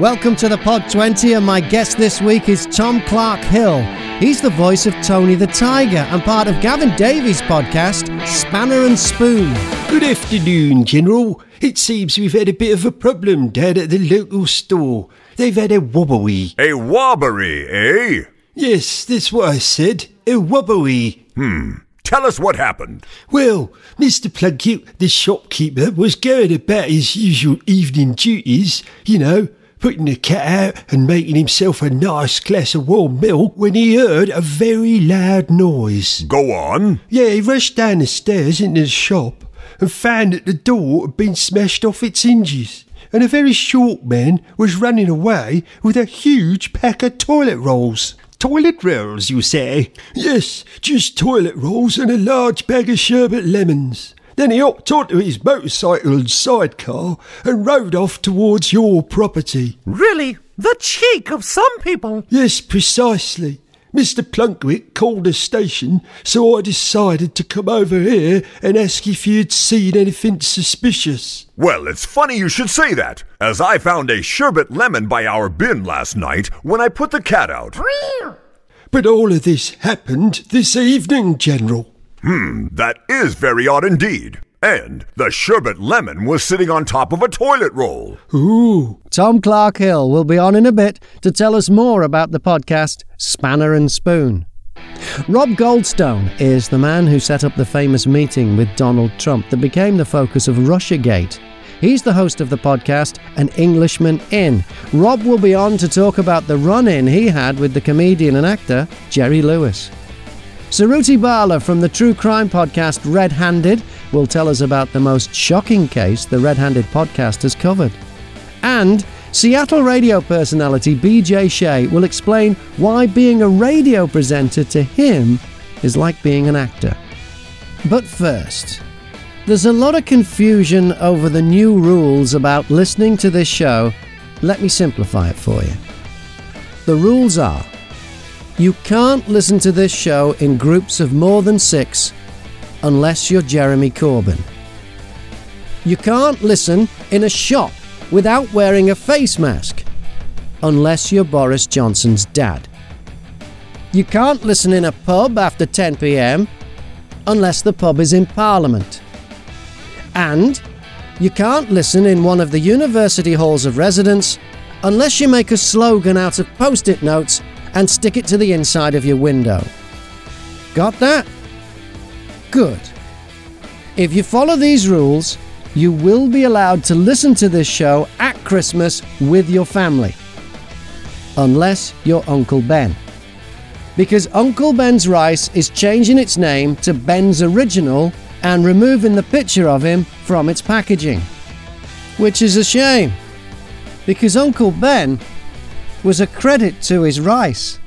Welcome to the Pod 20, and my guest this week is Tom Clarke-Hill. He's the voice of Tony the Tiger and part of Gavin Davies' podcast, Spanner and Spoon. Good afternoon, General. It seems we've had a bit of a problem down at the local store. They've had a wobbly. A wobbery, eh? Yes, that's what I said. A wobbly. Hmm. Tell us what happened. Well, Mr. Plunkett, the shopkeeper, was going about his usual evening duties, you know, putting the cat out and making himself a nice glass of warm milk when he heard a very loud noise. Go on. Yeah, he rushed down the stairs into the shop and found that the door had been smashed off its hinges. And a very short man was running away with a huge pack of toilet rolls. Toilet rolls, you say? Yes, just toilet rolls and a large bag of sherbet lemons. Then he hopped onto his motorcycle and sidecar and rode off towards your property. Really? The cheek of some people. Yes, precisely. Mr. Plunkett called the station, so I decided to come over here and ask if you'd seen anything suspicious. Well, it's funny you should say that, as I found a sherbet lemon by our bin last night when I put the cat out. But all of this happened this evening, General. Hmm, that is very odd indeed. And the sherbet lemon was sitting on top of a toilet roll. Ooh. Tom Clarke-Hill will be on in a bit to tell us more about the podcast Spanner and Spoon. Rob Goldstone is the man who set up the famous meeting with Donald Trump that became the focus of Russiagate. He's the host of the podcast An Englishman In. Rob will be on to talk about the run in he had with the comedian and actor Jerry Lewis. Suruthi Bala from the true crime podcast Red Handed will tell us about the most shocking case the Red Handed podcast has covered. And Seattle radio personality BJ Shea will explain why being a radio presenter to him is like being an actor. But first, there's a lot of confusion over the new rules about listening to this show. Let me simplify it for you. The rules are you can't listen to this show in groups of more than six unless you're Jeremy Corbyn. You can't listen in a shop without wearing a face mask unless you're Boris Johnson's dad. You can't listen in a pub after 10 pm unless the pub is in Parliament. And you can't listen in one of the university halls of residence unless you make a slogan out of post it notes and stick it to the inside of your window. Got that? Good. If you follow these rules, you will be allowed to listen to this show at Christmas with your family. Unless you're Uncle Ben. Because Uncle Ben's Rice is changing its name to Ben's Original and removing the picture of him from its packaging. Which is a shame. Because Uncle Ben was a credit to his rice.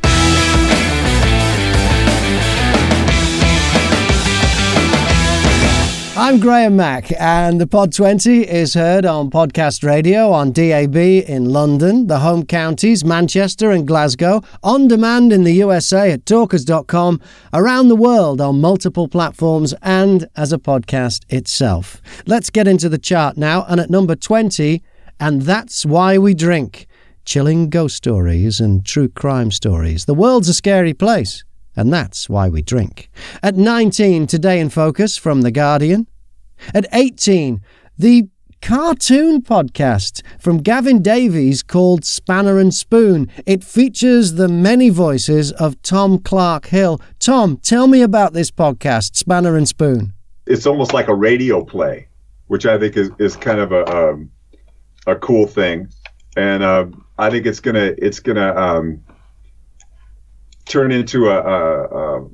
I'm Graham Mack, and the Pod 20 is heard on podcast radio on DAB in London, the home counties, Manchester, and Glasgow, on demand in the USA at talkers.com, around the world on multiple platforms, and as a podcast itself. Let's get into the chart now, and at number 20, and that's why we drink chilling ghost stories and true crime stories. The world's a scary place, and that's why we drink. At 19, Today in Focus from The Guardian. At 18, the cartoon podcast from Gavin Davies called Spanner and Spoon. It features the many voices of Tom Clarke-Hill. Tom, tell me about this podcast, Spanner and Spoon. It's almost like a radio play, which I think is, is kind of a um, a cool thing, and uh, I think it's gonna it's gonna um, turn into a, a, a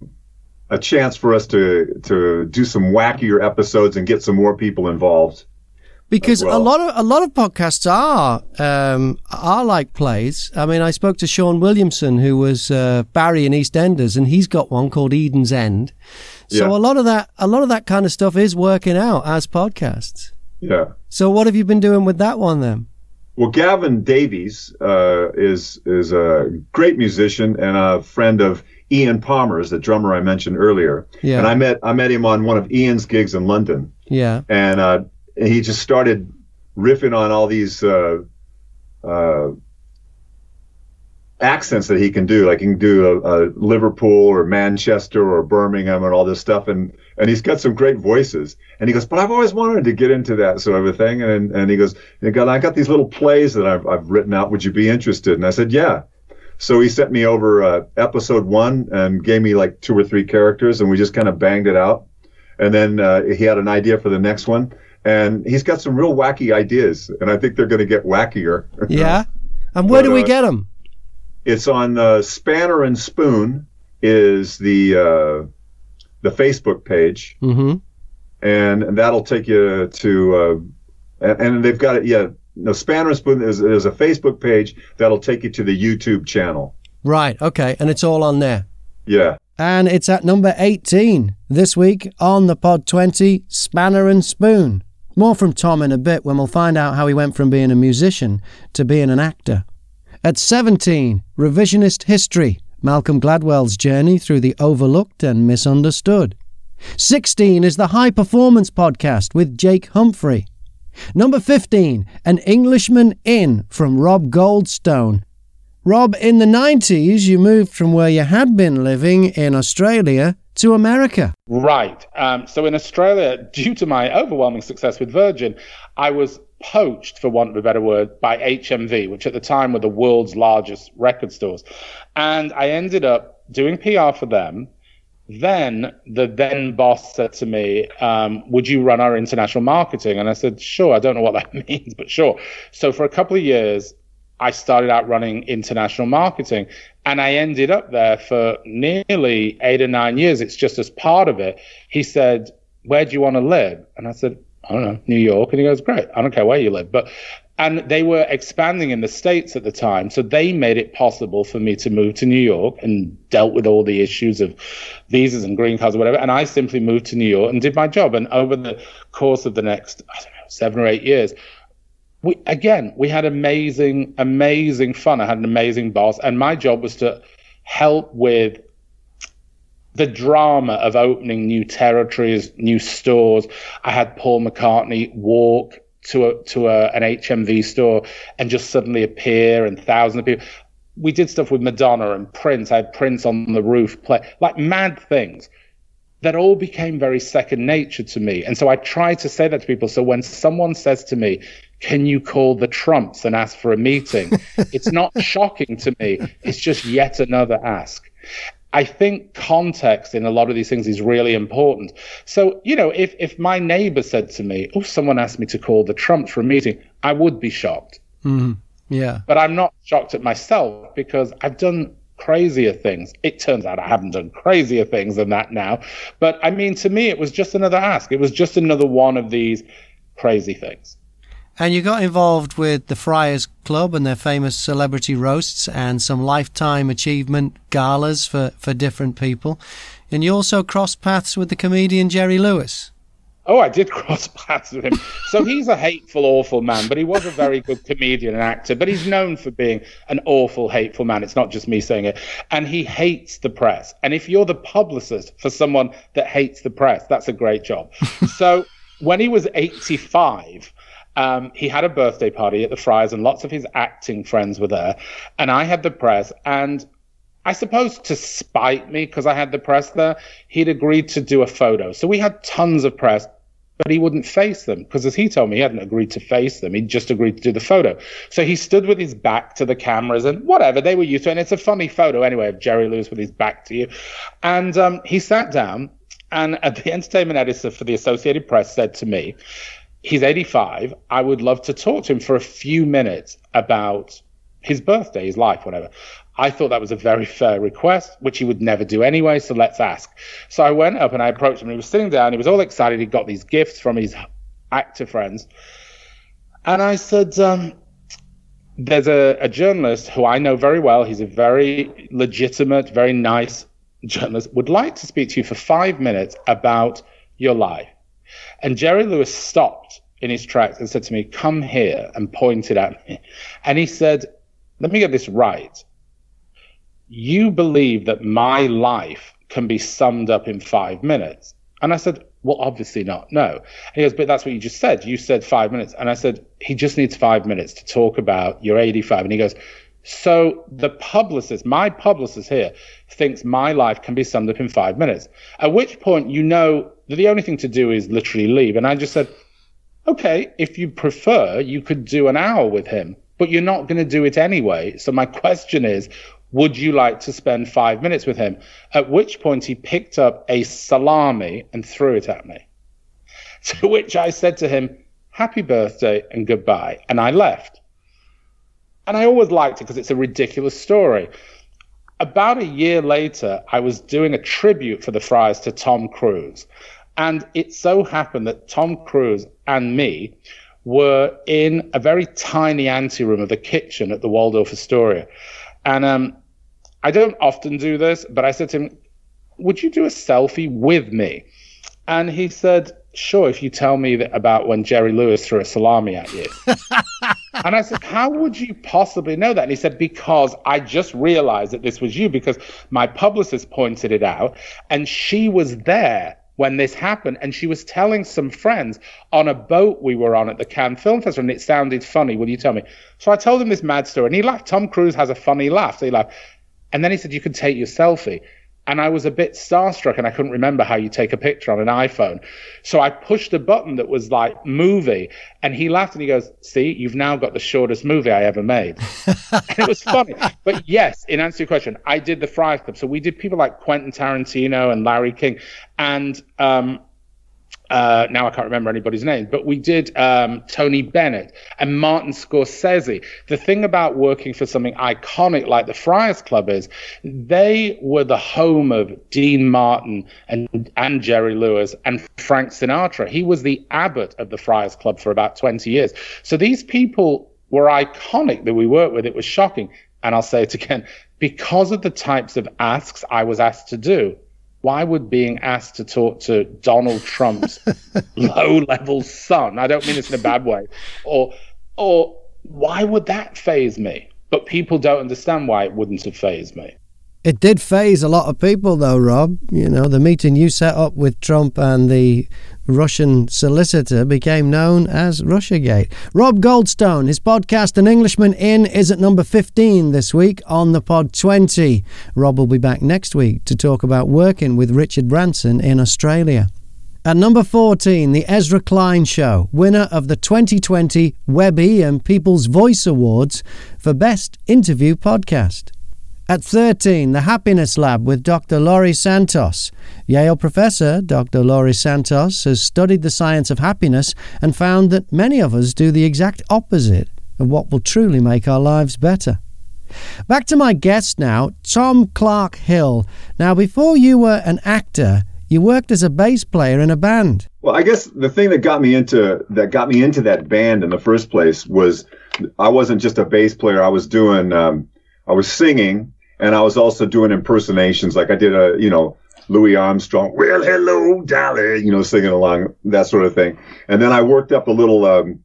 a chance for us to to do some wackier episodes and get some more people involved. Because well. a lot of a lot of podcasts are um, are like plays. I mean, I spoke to Shaun Williamson, who was uh, Barry in EastEnders, and he's got one called Eden's End. So Yeah. a lot of that a lot of that kind of stuff is working out as podcasts. Yeah. So what have you been doing with that one then? Well, Gavin Davies uh, is is a great musician and a friend of Ian Palmer's, the drummer I mentioned earlier. Yeah. And I met I met him on one of Ian's gigs in London, Yeah. and uh, he just started riffing on all these uh, uh, accents that he can do. Like he can do a, a, Liverpool or Manchester or Birmingham and all this stuff. And and he's got some great voices. And he goes, but I've always wanted to get into that sort of a thing. And and he goes, I got I got these little plays that I've I've written out. Would you be interested? And I said, yeah. So he sent me over uh, episode one and gave me like two or three characters, and we just kind of banged it out. And then uh, he had an idea for the next one, and he's got some real wacky ideas, and I think they're going to get wackier. Yeah. And where but, do we uh, get them? It's on uh, Spanner and Spoon is the uh, the Facebook page, mm-hmm. and that'll take you to uh, and, and, they've got it. Yeah, no, Spanner and Spoon is, is a Facebook page that'll take you to the YouTube channel. Right. Okay, and it's all on there. Yeah. And it's at number 18 this week on the Pod 20 Spanner and Spoon. More from Tom in a bit when we'll find out how he went from being a musician to being an actor. At 17, Revisionist History Malcolm Gladwell's journey through the overlooked and misunderstood. 16 is the High Performance Podcast with Jake Humphrey. Number 15, An Englishman In from Rob Goldstone. Rob, in the 90s, you moved from where you had been living in Australia to America. Right. Um, so in Australia, due to my overwhelming success with Virgin, I was poached, for want of a better word, by HMV, which at the time were the world's largest record stores. And I ended up doing PR for them. Then the then boss said to me, um, Would you run our international marketing? And I said, Sure. I don't know what that means, but sure. So for a couple of years, I started out running international marketing and I ended up there for nearly eight or nine years. It's just as part of it. He said, Where do you want to live? And I said, I don't know, New York. And he goes, great. I don't care where you live. But, and they were expanding in the States at the time. So they made it possible for me to move to New York and dealt with all the issues of visas and green cards or whatever. And I simply moved to New York and did my job. And over the course of the next, I don't know, seven or eight years, we, again, we had amazing, amazing fun. I had an amazing boss. And my job was to help with the drama of opening new territories, new stores. I had Paul McCartney walk to a to a, an HMV store and just suddenly appear and thousands of people. We did stuff with Madonna and Prince. I had Prince on the roof play like mad things that all became very second nature to me. And so I try to say that to people. So when someone says to me, can you call the Trumps and ask for a meeting? it's not shocking to me. It's just yet another ask. I think context in a lot of these things is really important. So, you know, if, if my neighbor said to me, oh, someone asked me to call the Trumps for a meeting, I would be shocked. Mm-hmm. Yeah. But I'm not shocked at myself because I've done crazier things. It turns out I haven't done crazier things than that now. But I mean, to me, it was just another ask. It was just another one of these crazy things. And you got involved with the Friars Club and their famous celebrity roasts and some lifetime achievement galas for, for different people. And you also crossed paths with the comedian Jerry Lewis. Oh, I did cross paths with him. So he's a hateful, awful man, but he was a very good comedian and actor. But he's known for being an awful, hateful man. It's not just me saying it. And he hates the press. And if you're the publicist for someone that hates the press, that's a great job. so when he was 85, um, he had a birthday party at the Friars, and lots of his acting friends were there. And I had the press, and I suppose to spite me, because I had the press there, he'd agreed to do a photo. So we had tons of press, but he wouldn't face them, because as he told me, he hadn't agreed to face them. He'd just agreed to do the photo. So he stood with his back to the cameras, and whatever, they were used to. And it's a funny photo anyway of Jerry Lewis with his back to you. And um, he sat down, and the entertainment editor for the Associated Press said to me, he's 85. I would love to talk to him for a few minutes about his birthday, his life, whatever. I thought that was a very fair request, which he would never do anyway. So let's ask. So I went up and I approached him. He was sitting down. He was all excited. He got these gifts from his actor friends. And I said, um, There's a, a journalist who I know very well. He's a very legitimate, very nice journalist, would like to speak to you for five minutes about your life. And Jerry Lewis stopped in his tracks and said to me, Come here, and pointed at me. And he said, Let me get this right. You believe that my life can be summed up in five minutes. And I said, Well, obviously not. No. And he goes, But that's what you just said. You said five minutes. And I said, He just needs five minutes to talk about you're 85. And he goes, So the publicist, my publicist here, thinks my life can be summed up in five minutes. At which point, you know that the only thing to do is literally leave. And I just said, okay, if you prefer, you could do an hour with him, but you're not going to do it anyway. So my question is, would you like to spend five minutes with him? At which point he picked up a salami and threw it at me. To which I said to him, happy birthday and goodbye. And I left. And I always liked it because it's a ridiculous story. About a year later, I was doing a tribute for the Friars to Tom Cruise. And it so happened that Tom Cruise and me were in a very tiny anteroom of the kitchen at the Waldorf Astoria. And um, I don't often do this, but I said to him, Would you do a selfie with me? And he said, Sure, if you tell me about when Jerry Lewis threw a salami at you. and I said, How would you possibly know that? And he said, Because I just realized that this was you because my publicist pointed it out and she was there when this happened and she was telling some friends on a boat we were on at the Cannes Film Festival and it sounded funny. Will you tell me? So I told him this mad story and he laughed. Tom Cruise has a funny laugh. So he laughed. And then he said, You can take your selfie. And I was a bit starstruck and I couldn't remember how you take a picture on an iPhone. So I pushed a button that was like movie and he laughed and he goes, See, you've now got the shortest movie I ever made. and it was funny. But yes, in answer to your question, I did the Friars Club. So we did people like Quentin Tarantino and Larry King. And um, uh, now I can't remember anybody's name, but we did um, Tony Bennett and Martin Scorsese. The thing about working for something iconic like the Friars Club is they were the home of Dean Martin and, and Jerry Lewis and Frank Sinatra. He was the abbot of the Friars Club for about 20 years. So these people were iconic that we worked with. It was shocking. And I'll say it again because of the types of asks I was asked to do why would being asked to talk to Donald Trump's low level son, I don't mean this in a bad way, or or why would that faze me? But people don't understand why it wouldn't have fazed me. It did faze a lot of people, though, Rob. You know, the meeting you set up with Trump and the Russian solicitor became known as Russiagate. Rob Goldstone, his podcast An Englishman In is at number 15 this week on the Pod 20. Rob will be back next week to talk about working with Richard Branson in Australia. At number 14, The Ezra Klein Show, winner of the 2020 Webby and People's Voice Awards for Best Interview Podcast. At 13, The Happiness Lab with Dr. Laurie Santos. Yale professor Dr. Laurie Santos has studied the science of happiness and found that many of us do the exact opposite of what will truly make our lives better. Back to my guest now, Tom Clarke-Hill. Now, before you were an actor, you worked as a bass player in a band. Well, I guess the thing that got me into that got me into that band in the first place was I wasn't just a bass player. I was doing um, I was singing and I was also doing impersonations. Like I did a, you know, Louis Armstrong, well, hello, Dolly, you know, singing along, that sort of thing. And then I worked up a little um,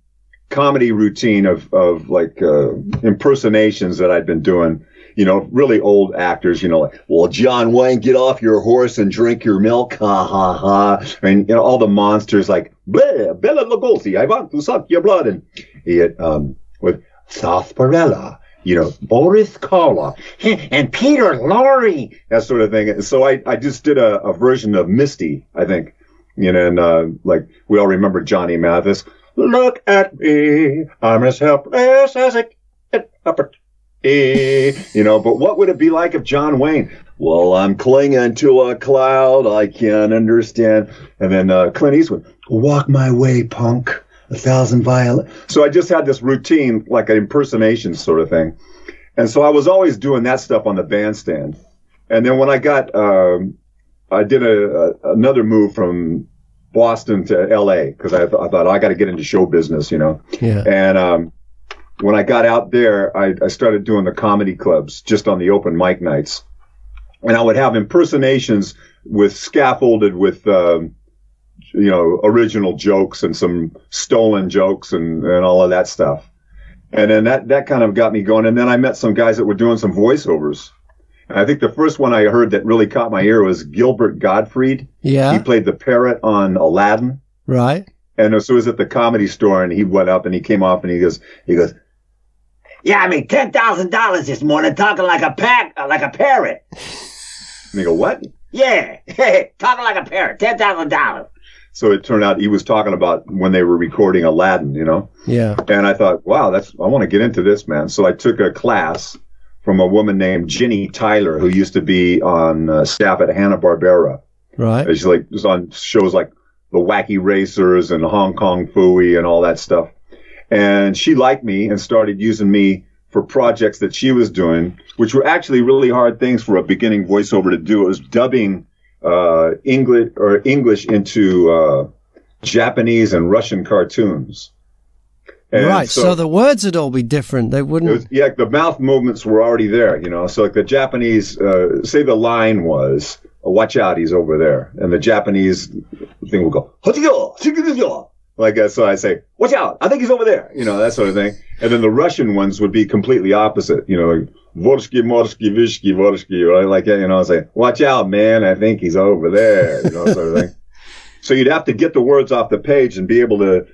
comedy routine of, of like uh, impersonations that I'd been doing, you know, really old actors, you know, like, well, John Wayne, get off your horse and drink your milk, ha ha ha. And, you know, all the monsters like, Bela Lugosi, I want to suck your blood. And he had, um, with sarsaparilla you know, Boris Karloff and Peter Lorre, that sort of thing. So I, I just did a, a version of Misty, I think, you know, and uh, like we all remember Johnny Mathis. Look at me, I'm as helpless as a kid. You know, but what would it be like if John Wayne? Well, I'm clinging to a cloud I can't understand. And then uh, Clint Eastwood, walk my way, punk a thousand violins. So I just had this routine, like an impersonation sort of thing. And so I was always doing that stuff on the bandstand. And then when I got, um, I did a, a, another move from Boston to LA because I, th- I, thought I got to get into show business, you know. Yeah. And um, when I got out there, I, I started doing the comedy clubs just on the open mic nights. And I would have impersonations with scaffolded with um, you know, original jokes and some stolen jokes and, and all of that stuff. And then that, that kind of got me going. And then I met some guys that were doing some voiceovers. And I think the first one I heard that really caught my ear was Gilbert Gottfried. Yeah. He played the parrot on Aladdin. Right. And so it was at the comedy store and he went up and he came off and he goes, he goes, Yeah, I mean ten thousand dollars this morning, talking like a pack, uh, like a parrot. And they go, what? Yeah, talking like a parrot. Ten thousand dollars. So it turned out he was talking about when they were recording Aladdin, you know? Yeah. And I thought, wow, that's, I want to get into this, man. So I took a class from a woman named Ginny Tyler, who used to be on uh, staff at Hanna-Barbera. Right. She's like, was on shows like The Wacky Racers and Hong Kong Phooey and all that stuff. And she liked me and started using me for projects that she was doing, which were actually really hard things for a beginning voiceover to do. It was dubbing uh, English or English into uh, Japanese and Russian cartoons. And right. So, the words would all be different. They wouldn't. was, yeah, the mouth movements were already there, you know. So like the Japanese, uh, say the line was, "Watch out, he's over there," and the Japanese thing will go, "Hotyo, hotyo." Like that. So I say, "Watch out, I think he's over there," you know, that sort of thing. And then the Russian ones would be completely opposite, you know, like, "Vorsky, morsky, vishki, vorsky," right? Like that, you know. I say, "Watch out, man, I think he's over there," you know, sort of thing. So you'd have to get the words off the page and be able to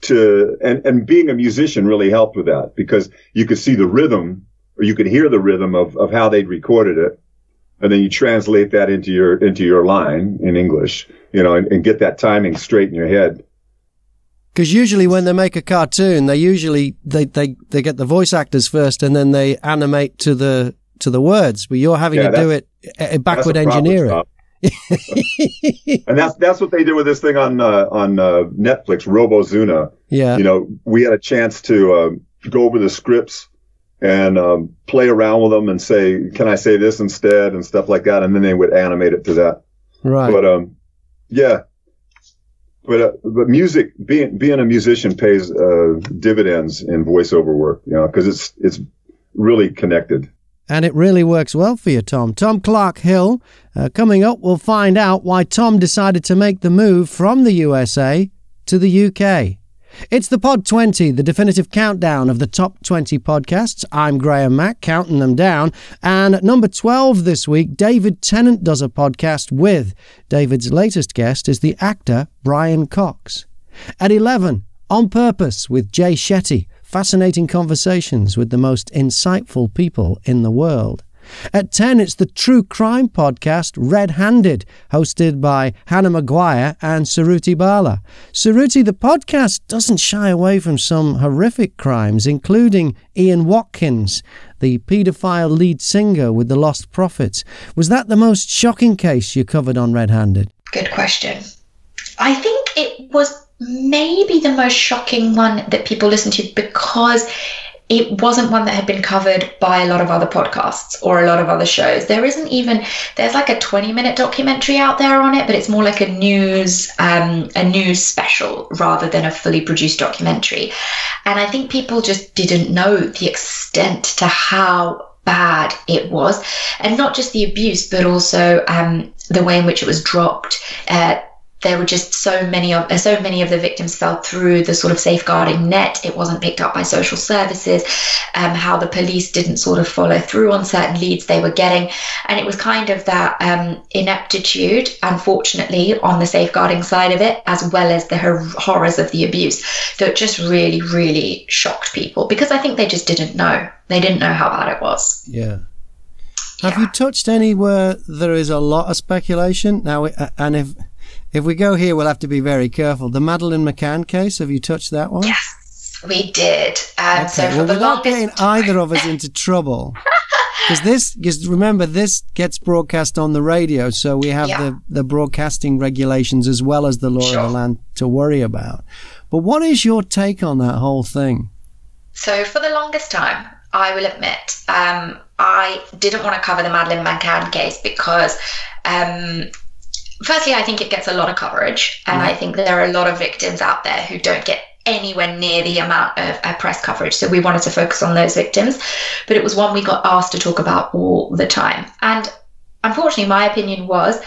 to and and being a musician really helped with that because you could see the rhythm or you could hear the rhythm of of how they'd recorded it and then you translate that into your into your line in english you know and, and get that timing straight in your head Because usually when they make a cartoon, they usually they, they, they get the voice actors first and then they animate to the to the words. But you're having Yeah, to do it that's- uh, backward That's a proper engineering. and that's that's what they did with this thing on uh, on uh, Netflix, Robozuna. Yeah. You know, we had a chance to um, go over the scripts and um, play around with them and say, "Can I say this instead?" and stuff like that, and then they would animate it to that. right. But um, yeah. But uh, but music being being a musician pays uh, dividends in voiceover work, you know, because it's it's really connected. And it really works well for you, Tom. Tom Clarke-Hill. Uh, coming up, we'll find out why Tom decided to make the move from the USA to the UK. It's the Pod 20, the definitive countdown of the top 20 podcasts. I'm Graham Mack, counting them down. And at number 12 this week, David Tennant does a podcast with. David's latest guest is the actor Brian Cox. At 11, On Purpose with Jay Shetty. Fascinating conversations with the most insightful people in the world. At 10, it's the true crime podcast Red Handed, hosted by Hannah Maguire and Suruthi Bala. Suruthi, the podcast doesn't shy away from some horrific crimes, including Ian Watkins, the paedophile lead singer with the Lost Prophets. Was that the most shocking case you covered on Red Handed? Good question. I think it was maybe the most shocking one that people listen to because it wasn't one that had been covered by a lot of other podcasts or a lot of other shows. There isn't even there's like a 20 minute documentary out there on it, but it's more like a news um, a news special rather than a fully produced documentary. And I think people just didn't know the extent to how bad it was, and not just the abuse, but also um, the way in which it was dropped. Uh, there were just so many of so many of the victims fell through the sort of safeguarding net. It wasn't picked up by social services. Um, how the police didn't sort of follow through on certain leads they were getting, and it was kind of that um, ineptitude, unfortunately, on the safeguarding side of it, as well as the hor- horrors of the abuse, that just really, really shocked people because I think they just didn't know. They didn't know how bad it was. Yeah. Have you touched anywhere there is a lot of speculation? Now, uh, and if if we go here, we'll have to be very careful. The Madeleine McCann case, have you touched that one? Yes, we did. Um, So Okay, for well, the without longest getting either of us into trouble, because this, because remember, this gets broadcast on the radio, so we have Yeah. the, the broadcasting regulations as well as the law Sure. of the land to worry about. But what is your take on that whole thing? So for the longest time, I will admit, um, I didn't want to cover the Madeleine McCann case because, um, firstly, I think it gets a lot of coverage, and I think there are a lot of victims out there who don't get anywhere near the amount of uh, press coverage. So we wanted to focus on those victims, but it was one we got asked to talk about all the time. And unfortunately, my opinion was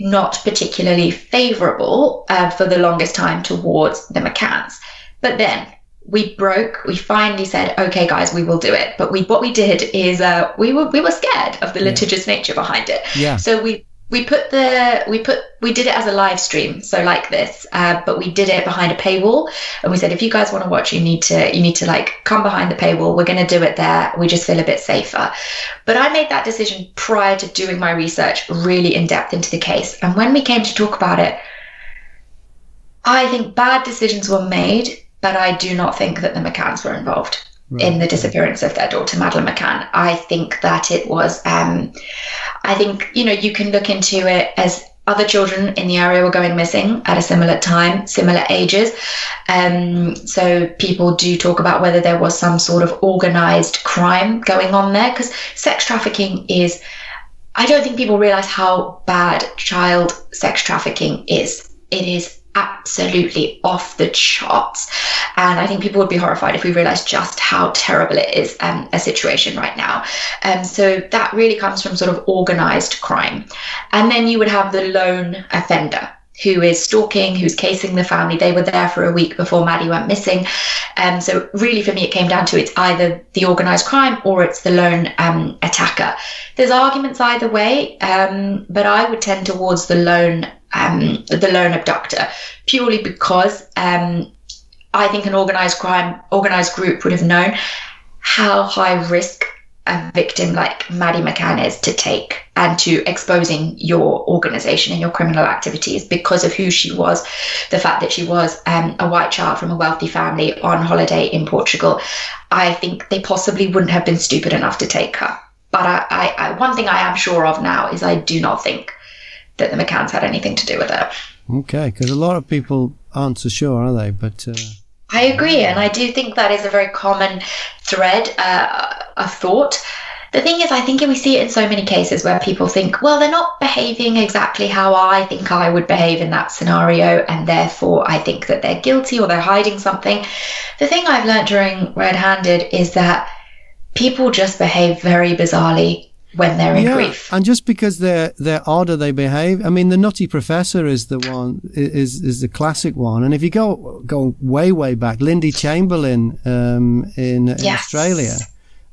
not particularly favourable uh, for the longest time towards the McCanns. But then we broke. We finally said, "Okay, guys, we will do it." But we, what we did is, uh, we were we were scared of the litigious nature behind it. Yeah. So we we put the we put we did it as a live stream so like this uh, but we did it behind a paywall. And we said if you guys want to watch you need to you need to like come behind the paywall. We're going to do it there. We just feel a bit safer. But i made that decision prior to doing my research really in depth into the case. And when we came to talk about it i think bad decisions were made but i do not think that the mccanns were involved in the disappearance of their daughter, Madeleine McCann. I think that it was, um, I think, you know, you can look into it as other children in the area were going missing at a similar time, similar ages. Um, so people do talk about whether there was some sort of organized crime going on there because sex trafficking is. I don't think people realize how bad child sex trafficking is. It is absolutely off the charts. And I think people would be horrified if we realized just how terrible it is um, a situation right now. Um, so that really comes from sort of organized crime. And then you would have the lone offender. Who is stalking, who's casing the family. They were there for a week before Maddie went missing. Um, so, really, for me, it came down to it's either the organized crime or it's the lone um, attacker. There's arguments either way, um, but I would tend towards the lone um, the lone abductor, purely because um, I think an organized crime, organized group would have known how high risk a victim like Maddie McCann is to take and to exposing your organization and your criminal activities because of who she was, the fact that she was um, a white child from a wealthy family on holiday in Portugal. I think they possibly wouldn't have been stupid enough to take her. But I, I, I, one thing I am sure of now is I do not think that the McCanns had anything to do with it. Okay, because a lot of people aren't so sure, are they? But uh... I agree, and I do think that is a very common thread uh, of thought. The thing is, I think we see it in so many cases where people think, well, they're not behaving exactly how I think I would behave in that scenario, and therefore I think that they're guilty or they're hiding something. The thing I've learned during Red Handed is that people just behave very bizarrely when they're in yeah, grief. And just because they're they're odd or they behave, I mean, the Nutty Professor is the one is is the classic one. And if you go go way way back, Lindy Chamberlain um, in, in yes. Australia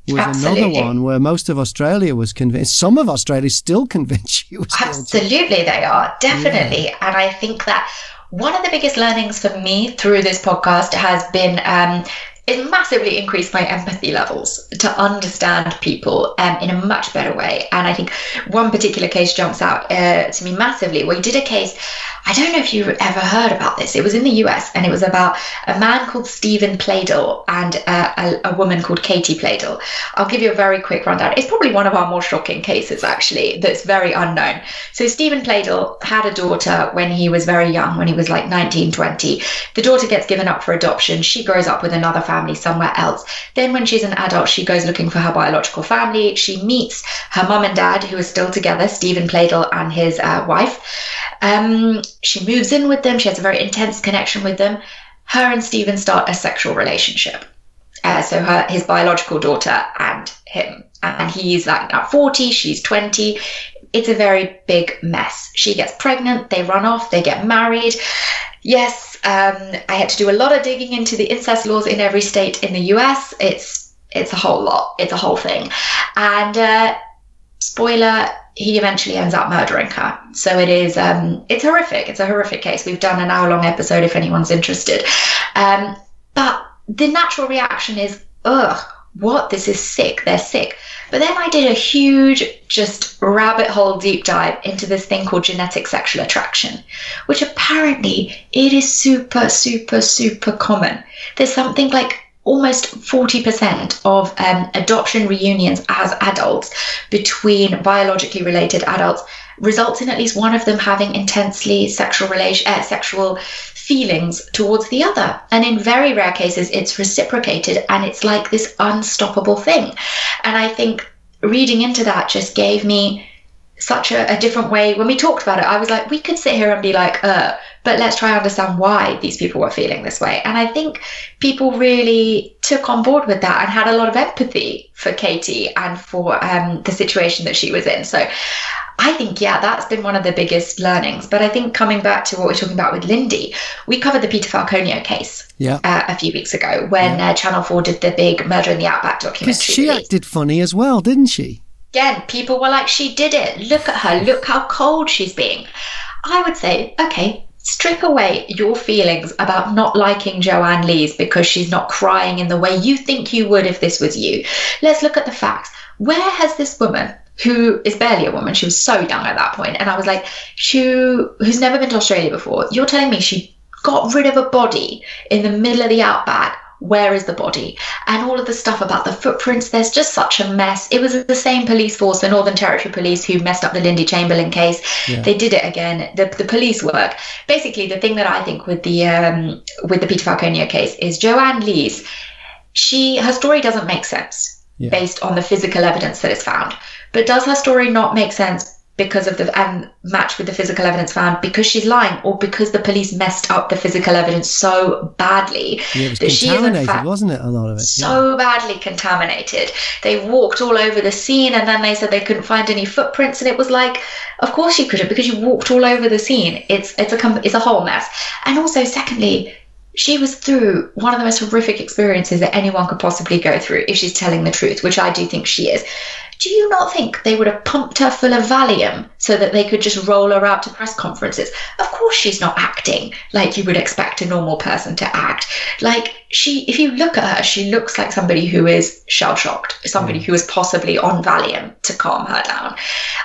was Absolutely. another one where most of Australia was convinced. Some of Australia still convinced she was Absolutely, they are definitely, yeah. and I think that. One of the biggest learnings for me through this podcast has been um, it massively increased my empathy levels to understand people um, in a much better way. And I think one particular case jumps out uh, to me massively. We did a case, I don't know if you've ever heard about this. It was in the US and it was about a man called Steven Pladl and uh, a, a, woman called Katie Pladl. I'll give you a very quick rundown. It's probably one of our more shocking cases, actually, that's very unknown. So, Steven Pladl had a daughter when he was very young, when he was like 19, 20. The daughter gets given up for adoption. She grows up with another family family somewhere else. Then, when she's an adult, she goes looking for her biological family. She meets her mum and dad, who are still together, Steven Pladl and his uh, wife. Um, she moves in with them. She has a very intense connection with them. Her and Stephen start a sexual relationship. Uh, so her his biological daughter and him and he's like now 40 she's 20 it's a very big mess she gets pregnant they run off they get married yes um, I had to do a lot of digging into the incest laws in every state in the US. It's it's a whole lot. It's a whole thing. And uh, spoiler, he eventually ends up murdering her. So it is um, it's horrific. It's a horrific case. We've done an hour long episode if anyone's interested. Um, but the natural reaction is, ugh, what? This is sick. They're sick. But then I did a huge, just rabbit hole deep dive into this thing called genetic sexual attraction, which apparently it is super, super, super common. There's something like almost 40% of um, adoption reunions as adults between biologically related adults results in at least one of them having intensely sexual relation, uh, sexual feelings towards the other. And in very rare cases, it's reciprocated and it's like this unstoppable thing. And I think reading into that just gave me such a, a, different way. When we talked about it, I was like, we could sit here and be like, uh, but let's try and understand why these people were feeling this way. And I think people really took on board with that and had a lot of empathy for Katie and for um, the situation that she was in. So I think, yeah, that's been one of the biggest learnings. But I think coming back to what we're talking about with Lindy, we covered the Peter Falconio case yeah. Uh, a few weeks ago when yeah. uh, Channel 4 did the big Murder in the Outback documentary. She acted funny as well, didn't she? again, people were like, she did it. Look at her. Look how cold she's being. I would say, okay, strip away your feelings about not liking Joanne Lees because she's not crying in the way you think you would if this was you. Let's look at the facts. Where has this woman, who is barely a woman, she was so young at that point, and I was like, she, who's never been to Australia before, you're telling me she got rid of a body in the middle of the outback. Where is the body? And all of the stuff about the footprints there's just such a mess. It was the same police force the northern territory police who messed up the lindy chamberlain case. Yeah. they did it again. The, the police work. Basically the thing that i think with the um, with the peter falconio case is joanne lees she her story doesn't make sense yeah. based on the physical evidence that is found but does her story not make sense because of the and match with the physical evidence found because she's lying or because the police messed up the physical evidence so badly yeah, it was that she is in fact wasn't it a lot of it? so yeah. badly contaminated. They walked all over the scene and then they said they couldn't find any footprints and it was like of course you couldn't because you walked all over the scene. It's it's a it's a whole mess. And also secondly she was through one of the most horrific experiences that anyone could possibly go through if she's telling the truth, which I do think she is do you not think they would have pumped her full of Valium so that they could just roll her out to press conferences? Of course, she's not acting like you would expect a normal person to act. Like, she, if you look at her, she looks like somebody who is shell shocked, somebody mm. who is possibly on Valium to calm her down.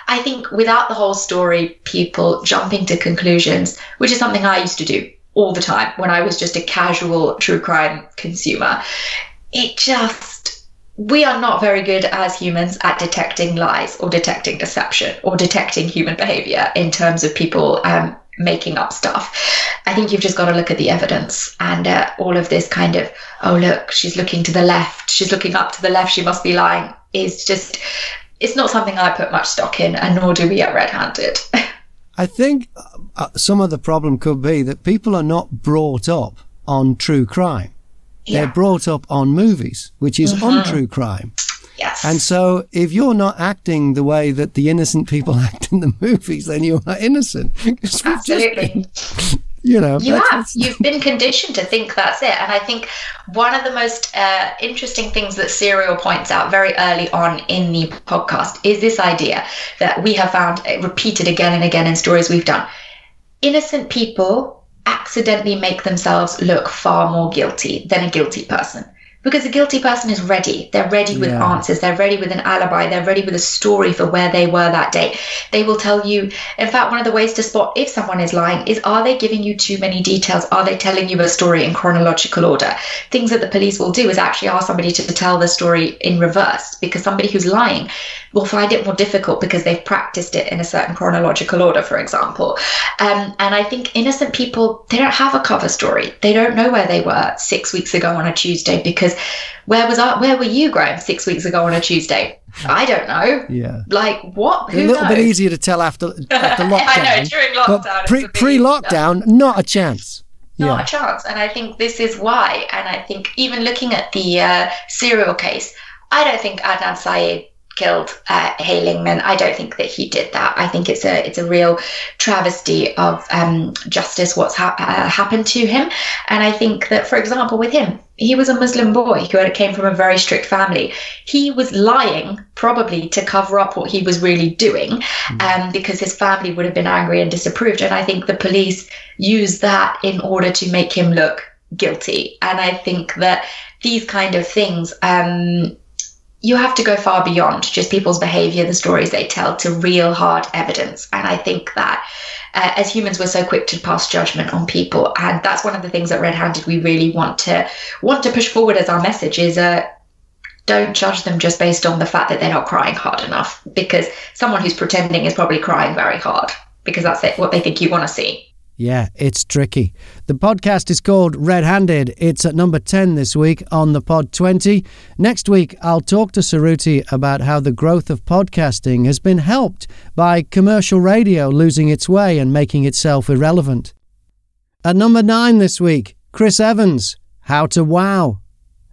I think without the whole story, people jumping to conclusions, which is something I used to do all the time when I was just a casual true crime consumer, it just we are not very good as humans at detecting lies or detecting deception or detecting human behavior in terms of people um, making up stuff. I think you've just got to look at the evidence and uh, all of this kind of, oh, look, she's looking to the left, she's looking up to the left, she must be lying, is just, it's not something I put much stock in, and nor do we at Red Handed. I think uh, some of the problem could be that people are not brought up on true crime. Yeah. They're brought up on movies, which is mm-hmm. true crime. Yes. And so if you're not acting the way that the innocent people act in the movies, then you are innocent. Absolutely. You know, you have. You've been conditioned to think that's it. And I think one of the most uh, interesting things that Serial points out very early on in the podcast is this idea that we have found repeated again and again in stories we've done. Innocent people accidentally make themselves look far more guilty than a guilty person because a guilty person is ready. They're ready with yeah. answers. They're ready with an alibi. They're ready with a story for where they were that day. They will tell you. In fact, one of the ways to spot if someone is lying is are they giving you too many details? Are they telling you a story in chronological order? Things that the police will do is actually ask somebody to tell the story in reverse because somebody who's lying will find it more difficult because they've practiced it in a certain chronological order, for example. Um, and I think innocent people, they don't have a cover story. They don't know where they were six weeks ago on a Tuesday because where was I, where were you, Graham, six weeks ago on a Tuesday? I don't know. Yeah. Like what? Who a little knows? bit easier to tell after after lockdown. I know during lockdown. Pre pre lockdown, not a chance. Not yeah. a chance. And I think this is why. And I think even looking at the uh, serial case, I don't think Adnan Syed killed uh, Lingman. I don't think that he did that. I think it's a it's a real travesty of um, justice what's ha- uh, happened to him. And I think that, for example, with him, he was a Muslim boy who came from a very strict family. He was lying probably to cover up what he was really doing, mm. um, because his family would have been angry and disapproved. And I think the police used that in order to make him look guilty. And I think that these kind of things. Um, you have to go far beyond just people's behavior, the stories they tell, to real hard evidence. And I think that uh, as humans, we're so quick to pass judgment on people, and that's one of the things that Red Handed we really want to want to push forward as our message is uh, don't judge them just based on the fact that they're not crying hard enough, because someone who's pretending is probably crying very hard because that's it, what they think you want to see. Yeah, it's tricky. The podcast is called Red Handed. It's at number 10 this week on the Pod 20. Next week, I'll talk to Suruthi about how the growth of podcasting has been helped by commercial radio losing its way and making itself irrelevant. At number 9 this week, Chris Evans, How to Wow.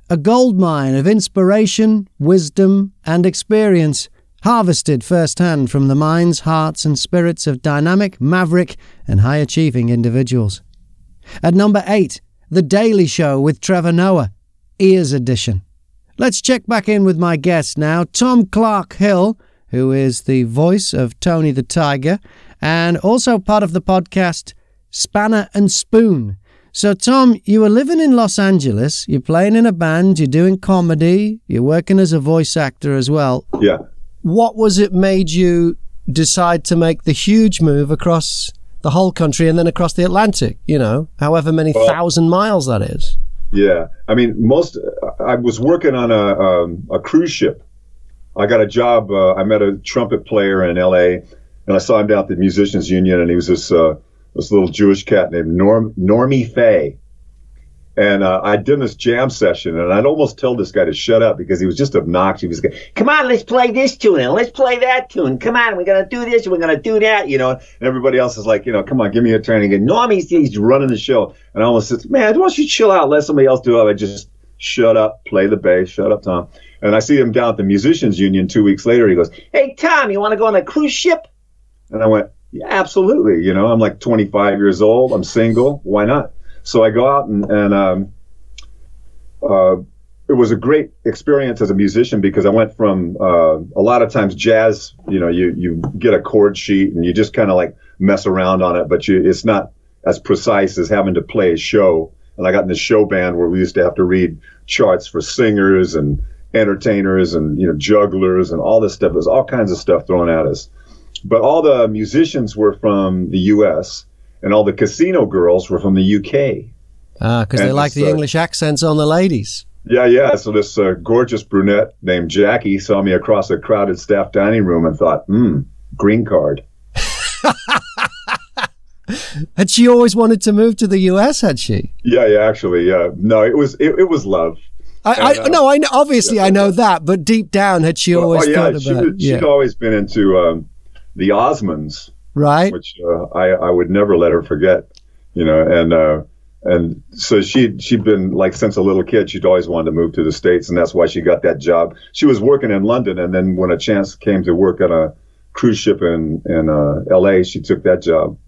A goldmine of inspiration, wisdom, and experience harvested firsthand from the minds, hearts, and spirits of dynamic, maverick, and high achieving individuals. At number 8, The Daily Show with Trevor Noah, Ears Edition. Let's check back in with my guest now, Tom Clarke-Hill, who is the voice of Tony the Tiger and also part of the podcast Spanner and Spoon. So, Tom, you were living in Los Angeles, you're playing in a band, you're doing comedy, you're working as a voice actor as well. Yeah. What was it made you decide to make the huge move across the whole country and then across the Atlantic, you know, however many Well- thousand miles that is? Yeah, I mean, most. I was working on a um, a cruise ship. I got a job. Uh, I met a trumpet player in L.A. and I saw him down at the Musicians Union, and he was this uh, this little Jewish cat named Norm Normie Fay. And uh, I did this jam session, and I'd almost tell this guy to shut up because he was just obnoxious. He was going, Come on, let's play this tune and let's play that tune. Come on, we're gonna do this, we're gonna do that, you know. and everybody else is like, you know, come on, give me a turn. And again, Normie's he's running the show, and I almost said, man, why don't you chill out, let somebody else do it? I just shut up, play the bass, shut up, Tom. And I see him down at the Musicians Union two weeks later. He goes, Hey Tom, you wanna go on a cruise ship? And I went, yeah, absolutely. You know, I'm like 25 years old. I'm single. Why not? So I go out and, and um, uh, it was a great experience as a musician because I went from uh, a lot of times jazz, you know, you, you get a chord sheet and you just kind of like mess around on it, but you, it's not as precise as having to play a show. And I got in this show band where we used to have to read charts for singers and entertainers and, you know, jugglers and all this stuff. There's all kinds of stuff thrown at us but all the musicians were from the U.S. and all the casino girls were from the U.K. Ah, because they like the uh, English accents on the ladies. Yeah, yeah. So this uh, gorgeous brunette named Jackie saw me across a crowded staff dining room and thought, "Hmm, green card." Had she always wanted to move to the US, had she? Yeah, yeah. Actually, yeah. No, it was it, it was love. I, I And, uh, no, I know, obviously I know that, but deep down, had she Well, always oh, yeah, thought she, about was- she'd always been into um, the Osmonds, right? which uh, I I would never let her forget. You know, and uh, and so she she'd been like since a little kid, she'd always wanted to move to the states, and that's why she got that job. She was working in London, and then when a chance came to work on a cruise ship in in uh, L.A., she took that job.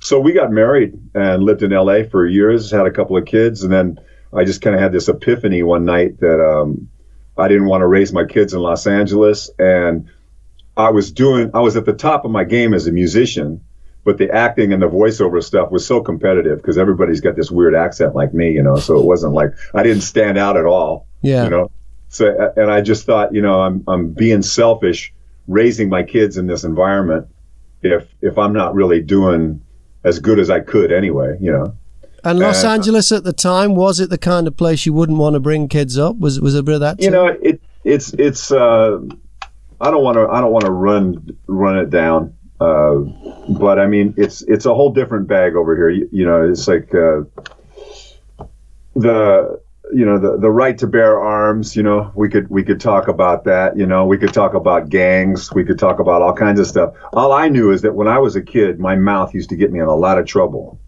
So we got married and lived in L.A. for years, had a couple of kids, and then I just kind of had this epiphany one night that um, I didn't want to raise my kids in Los Angeles, and I was doing I was at the top of my game as a musician but the acting and the voiceover stuff was so competitive because everybody's got this weird accent like me, you know. So it wasn't like I didn't stand out at all, Yeah. you know. So and I just thought, you know, I'm I'm being selfish raising my kids in this environment if if I'm not really doing as good as I could anyway, you know. And Los Uh, Angeles at the time was it the kind of place you wouldn't want to bring kids up? Was was a bit of that? You know, it it's it's uh I don't want to I don't want to run run it down. Uh, but I mean, it's it's a whole different bag over here. You, you know, it's like uh, the you know the the right to bear arms. You know, we could we could talk about that. You know, we could talk about gangs. We could talk about all kinds of stuff. All I knew is that when I was a kid, my mouth used to get me in a lot of trouble.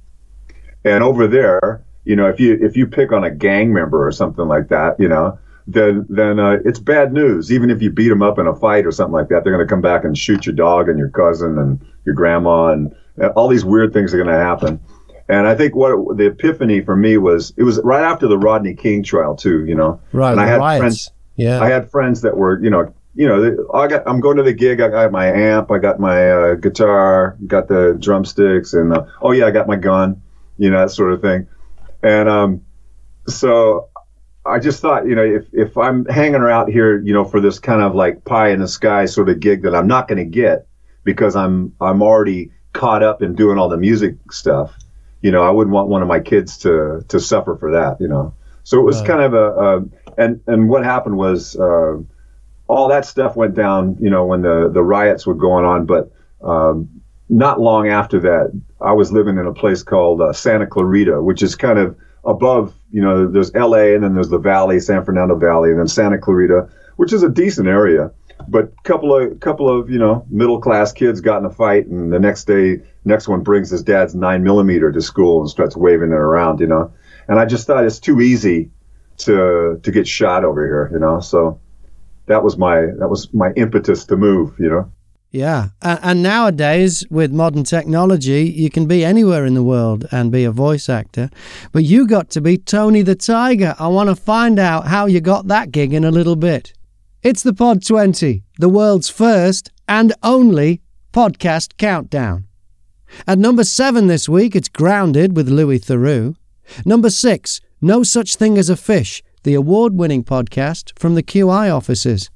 And over there, you know, if you if you pick on a gang member or something like that, you know, then then uh, it's bad news. Even if you beat them up in a fight or something like that, they're going to come back and shoot your dog and your cousin and your grandma and, and all these weird things are going to happen. And I think what the epiphany for me was it was right after the Rodney King trial too. You know, right. and I had riots. friends. yeah. I had friends that were you know you know I got I'm going to the gig. I got my amp. I got my uh, guitar. Got the drumsticks and uh, oh yeah, I got my gun. You know that sort of thing. And um, so I just thought, you know, if, if I'm hanging around here, you know, for this kind of like pie in the sky sort of gig that I'm not going to get because I'm I'm already caught up in doing all the music stuff, you know, I wouldn't want one of my kids to to suffer for that, you know. So it was Right. kind of a, a and and what happened was uh, all that stuff went down, you know, when the the riots were going on, but um, not long after that, I was living in a place called uh, Santa Clarita, which is kind of above, you know, there's LA and then there's the valley, San Fernando Valley, and then Santa Clarita, which is a decent area. But couple of couple of you know middle class kids got in a fight, and the next day, next one brings his dad's nine millimeter to school and starts waving it around, you know. And I just thought it's too easy to to get shot over here, you know. So that was my that was my impetus to move, you know. Yeah. And, nowadays, with modern technology, you can be anywhere in the world and be a voice actor. But you got to be Tony the Tiger. I want to find out how you got that gig in a little bit. It's the Pod 20, the world's first and only podcast countdown. At number seven this week, it's Grounded with Louis Theroux. Number six, No Such Thing as a Fish, the award winning podcast from the QI offices.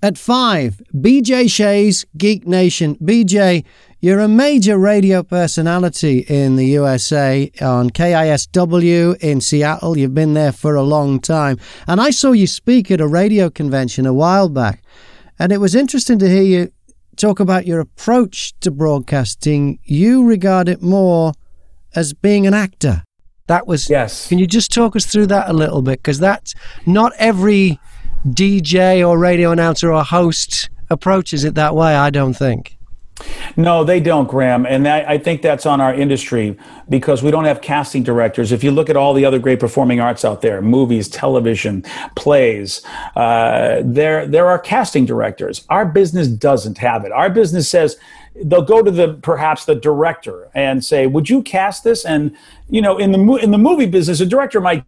At five, BJ Shea's Geek Nation. BJ, you're a major radio personality in the USA on KISW in Seattle. You've been there for a long time. And I saw you speak at a radio convention a while back. And it was interesting to hear you talk about your approach to broadcasting. You regard it more as being an actor. That was. Yes. Can you just talk us through that a little bit? Because that's not every DJ or radio announcer or host approaches it that way, I don't think. No, they don't, Graham. And I, think that's on our industry because we don't have casting directors. If you look at all the other great performing arts out there, movies, television, plays, uh, there, there are casting directors. Our business doesn't have it. Our business says, they'll go to the perhaps the director and say, "Would you cast this?" And you know, in the in the movie business, a director might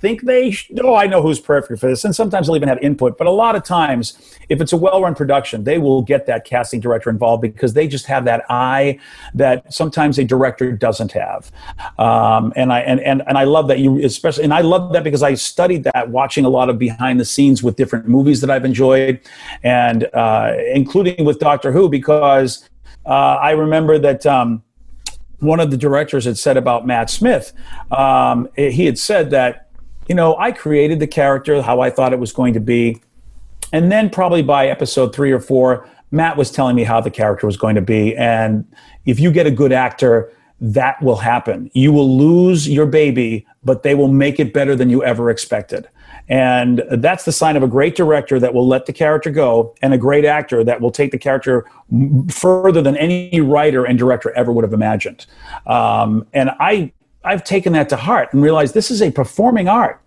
think they should, oh i know who's perfect for this and sometimes they'll even have input but a lot of times if it's a well-run production they will get that casting director involved because they just have that eye that sometimes a director doesn't have. Um, and i and, and and i love that you especially and i love that because i studied that watching a lot of behind the scenes with different movies that i've enjoyed and uh, including with doctor who because uh, i remember that um, one of the directors had said about Matt Smith, um, he had said that you know, I created the character how I thought it was going to be. And then, probably by episode three or four, Matt was telling me how the character was going to be. And if you get a good actor, that will happen. You will lose your baby, but they will make it better than you ever expected. And that's the sign of a great director that will let the character go and a great actor that will take the character further than any writer and director ever would have imagined. Um, and I I've taken that to heart and realized this is a performing art.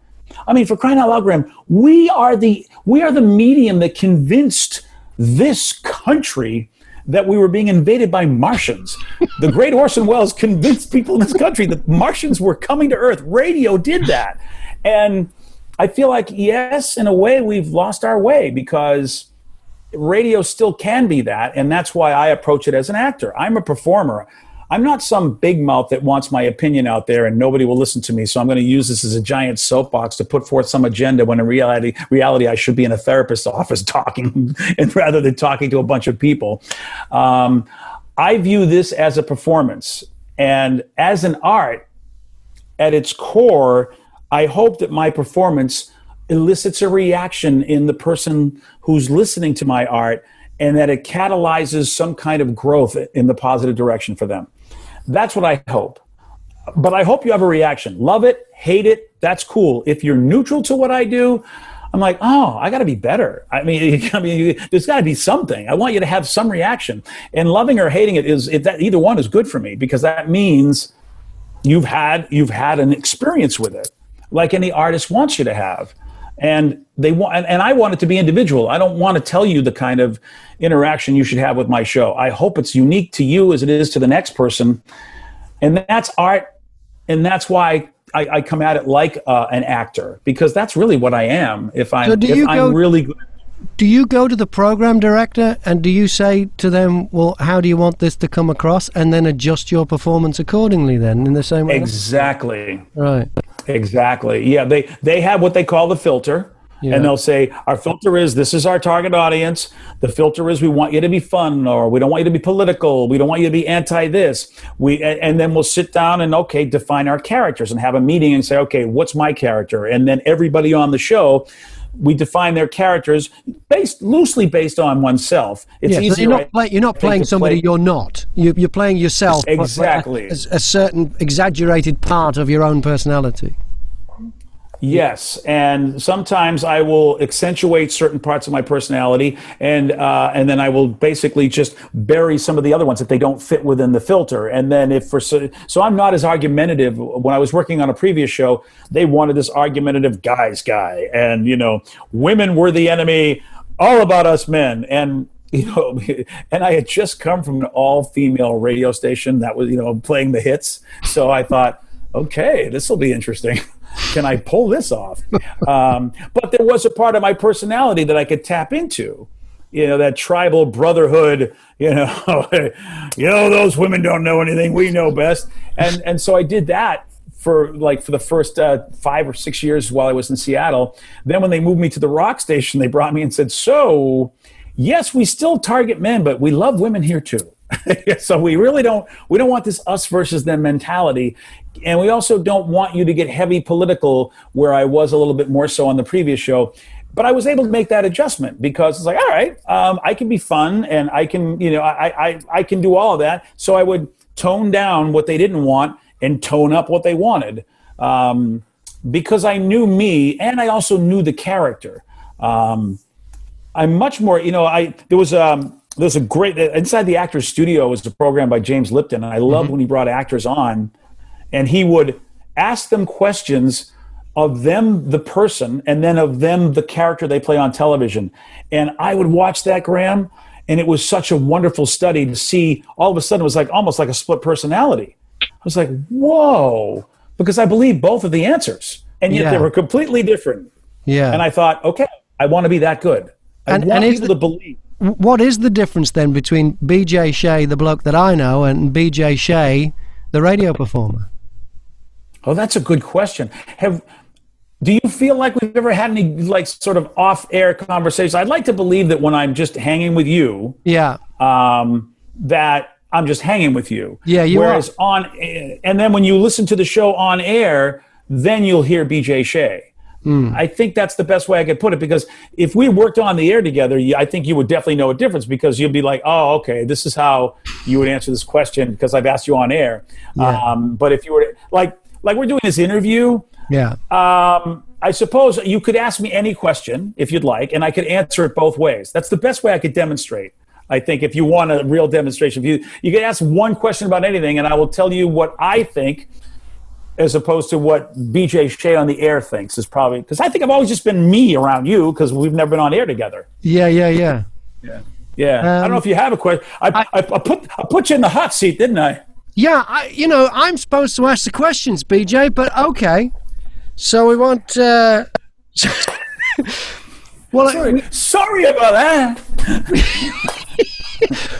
I mean, for crying out loud, Graham, we are the we are the medium that convinced this country that we were being invaded by Martians. The great Orson Welles convinced people in this country that Martians were coming to Earth. Radio did that. And I feel like, yes, in a way, we've lost our way because radio still can be that. And that's why I approach it as an actor. I'm a performer. I'm not some big mouth that wants my opinion out there and nobody will listen to me. So I'm going to use this as a giant soapbox to put forth some agenda when in reality, reality I should be in a therapist's office talking and rather than talking to a bunch of people. Um, I view this as a performance and as an art at its core, I hope that my performance elicits a reaction in the person who's listening to my art and that it catalyzes some kind of growth in the positive direction for them. That's what I hope. But I hope you have a reaction. Love it, hate it, that's cool. If you're neutral to what I do, I'm like, oh, I got to be better. I mean, I mean, there's got to be something. I want you to have some reaction. And loving or hating it is if that either one is good for me because that means you've had you've had an experience with it, like any artist wants you to have. And they want, and, and I want it to be individual. I don't want to tell you the kind of interaction you should have with my show. I hope it's unique to you as it is to the next person. And that's art. And that's why I, I come at it like uh, an actor because that's really what I am. If I'm, so if go, I'm really good. Do you go to the program director and do you say to them, well, how do you want this to come across? And then adjust your performance accordingly then in the same way? Exactly. Right. Exactly. Yeah. They, they have what they call the filter yeah. And they'll say, Our filter is this is our target audience. The filter is we want you to be fun, or we don't want you to be political. We don't want you to be anti this. We and then we'll sit down and okay, define our characters and have a meeting and say, okay, what's my character? And then everybody on the show we define their characters based loosely based on oneself. It's yeah, easier. You're not, play, you're not playing somebody play. you're not. You, are playing yourself. Exactly. A, a, certain exaggerated part of your own personality. Yes, and sometimes I will accentuate certain parts of my personality, and uh, and then I will basically just bury some of the other ones if they don't fit within the filter. And then if for so, so I'm not as argumentative. When I was working on a previous show, they wanted this argumentative guys guy, and you know, women were the enemy, all about us men, and you know, and I had just come from an all female radio station that was you know playing the hits, so I thought, okay, this will be interesting. can I pull this off? Um, but there was a part of my personality that I could tap into. You know that tribal brotherhood. You know, you know those women don't know anything. We know best. And and so I did that for like for the first uh, five or six years while I was in Seattle. Then when they moved me to the rock station, they brought me and said, "So, yes, we still target men, but we love women here too." so we really don't we don't want this us versus them mentality. And we also don't want you to get heavy political where i was a little bit more so on the previous show. But i was able to make that adjustment because it's like all right um, i can be fun and i can you know I, I i can do all of that. So i would tone down what they didn't want and tone up what they wanted. Um, because i knew me and i also knew the character. Um, i'm much more you know i there was um there's a great inside the actors studio was a program by james lipton and i loved mm-hmm. when he brought actors on and he would ask them questions of them the person and then of them the character they play on television. And i would watch that graham and it was such a wonderful study to see. All of a sudden it was like almost like a split personality. I was like whoa because i believe both of the answers and yet yeah. they were completely different. Yeah. And i thought okay i want to be that good. I and, want and people the, to believe what is the difference then between BJ Shea, the bloke that I know, and BJ Shea, the radio performer? Oh, that's a good question. Have do you feel like we've ever had any like sort of off-air conversations? I'd like to believe that when I'm just hanging with you, yeah, um, that I'm just hanging with you. Yeah, you Whereas are. on, and then when you listen to the show on air, then you'll hear BJ Shea. Mm. I think that's the best way I could put it because if we worked on the air together, I think you would definitely know a difference because you'd be like, oh, okay, this is how you would answer this question because I've asked you on air. Yeah. Um, but if you were like, like we're doing this interview, yeah. Um, I suppose you could ask me any question if you'd like, and I could answer it both ways. That's the best way I could demonstrate. I think if you want a real demonstration, if you you can ask one question about anything, and I will tell you what I think as opposed to what BJ Shea on the air thinks is probably because I think I've always just been me around you because we've never been on air together. Yeah, yeah, yeah, yeah, yeah. Um, I don't know if you have a question. I, I, I, put I put you in the hot seat, didn't I? Yeah, I, you know I'm supposed to ask the questions, BJ, but okay. So we want. Uh, well, sorry, we, sorry about that.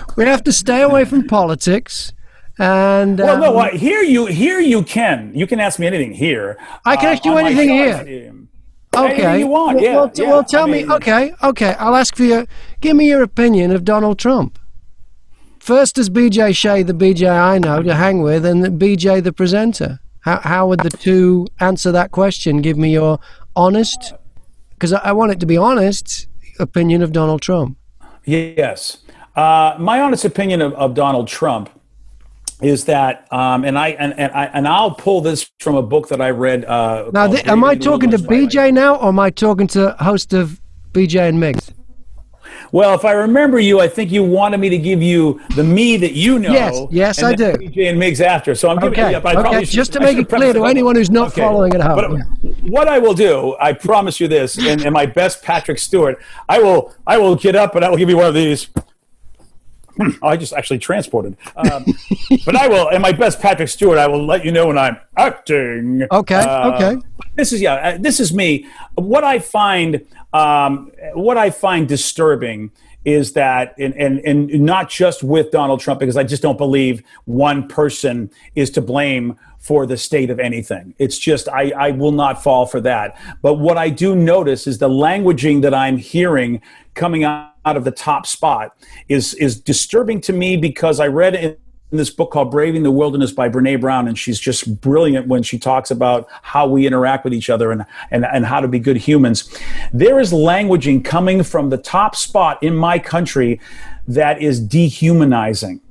we have to stay away from politics. And well, um, no, I, here you here you can you can ask me anything here. I can ask you uh, anything here. Okay. you want? Well, yeah, well, yeah. well tell I mean, me. Okay, okay. I'll ask for your. Give me your opinion of Donald Trump. First as BJ Shea, the BJ I know to hang with, and BJ the presenter. How how would the two answer that question? Give me your honest, because I, I want it to be honest opinion of Donald Trump. Yes, uh, my honest opinion of, of Donald Trump is that um, and I and, and I and I'll pull this from a book that I read. Uh, now, th- am I talking to BJ now, or am I talking to host of BJ and Migs? Well, if I remember you, I think you wanted me to give you the me that you know. Yes, yes, I do. BJ and Migs after, so I'm giving. Okay, you, okay. Just to make it clear to anyone who's not okay. following at home. But yeah. what I will do, I promise you this, and, and my best Patrick Stewart, I will, I will get up and I will give you one of these. I just actually transported. Um, but I will, in my best Patrick Stewart, I will let you know when I'm acting. Okay. Uh, okay. This is yeah. Uh, this is me. What I find, um, what I find disturbing is that, and, and, and not just with Donald Trump, because I just don't believe one person is to blame for the state of anything. It's just, I, I will not fall for that. But what I do notice is the languaging that I'm hearing coming out of the top spot is, is disturbing to me because I read in this book called Braving the Wilderness by Brene Brown, and she's just brilliant when she talks about how we interact with each other and, and, and how to be good humans. There is languaging coming from the top spot in my country that is dehumanizing.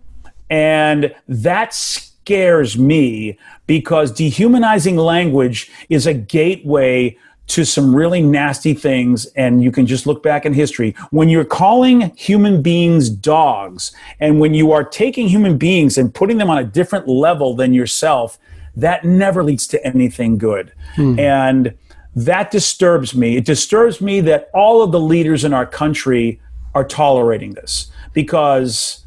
And that scares me because dehumanizing language is a gateway to some really nasty things and you can just look back in history. When you're calling human beings dogs and when you are taking human beings and putting them on a different level than yourself that never leads to anything good. Hmm. and that disturbs me. It disturbs me that all of the leaders in our country are tolerating this. Because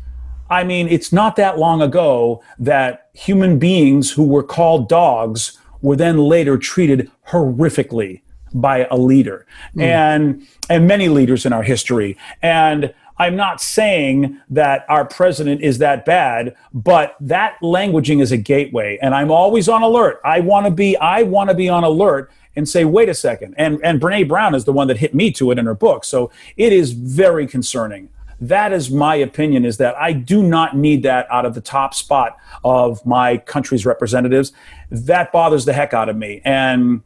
i mean it's not that long ago that human beings who were called dogs were then later treated horrifically by a leader Hmm. and and many leaders in our history and I'm not saying that our president is that bad, but that languaging is a gateway, and I'm always on alert. I want to be, I want to be on alert and say, wait a second. And and Brene Brown is the one that hit me to it in her book, so it is very concerning. That is my opinion. Is that I do not need that out of the top spot of my country's representatives. That bothers the heck out of me, and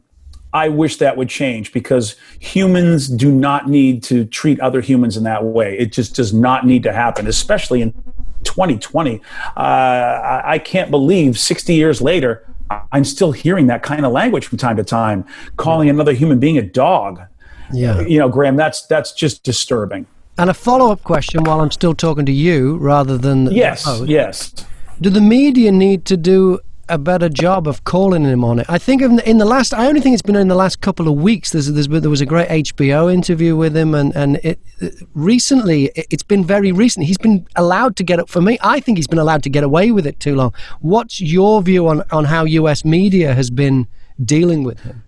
I wish that would change because humans do not need to treat other humans in that way. It just does not need to happen, especially in 2020. Uh, I can't believe 60 years later, I'm still hearing that kind of language from time to time, calling another human being a dog. Yeah. You know, Graham, that's that's just disturbing. And a follow up question while I'm still talking to you rather than. Yes, yes. Do the media need to do a better job of calling him on it? I think in the, in the last, I only think it's been in the last couple of weeks. There's, there's been, there was a great HBO interview with him, and and it, recently it, it's been very recent. He's been allowed to get up for me. I think he's been allowed to get away with it too long. What's your view on on how U.S. media has been dealing with him?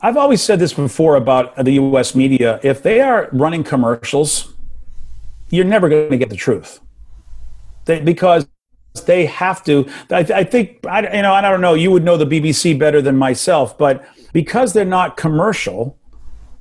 I've always said this before about the U.S. media. If they are running commercials, you're never going to get the truth. They, because they have to. I, I think I, you know. I don't know. You would know the BBC better than myself, but because they're not commercial,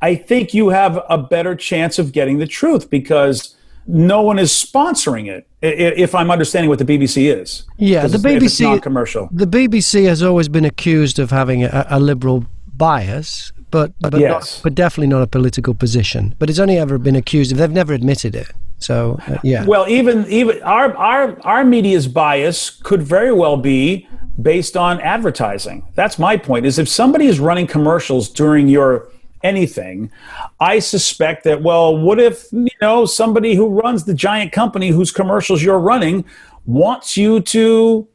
I think you have a better chance of getting the truth because no one is sponsoring it. If I'm understanding what the BBC is, yeah, the it's- if it's BBC non-commercial. The BBC has always been accused of having a, a liberal bias, but but, Yes. not, but definitely not a political position. But it's only ever been accused of. They've never admitted it. So uh, yeah. Well, even even our our our media's bias could very well be based on advertising. That's my point. Is if somebody is running commercials during your anything, I suspect that well, what if you know somebody who runs the giant company whose commercials you're running wants you to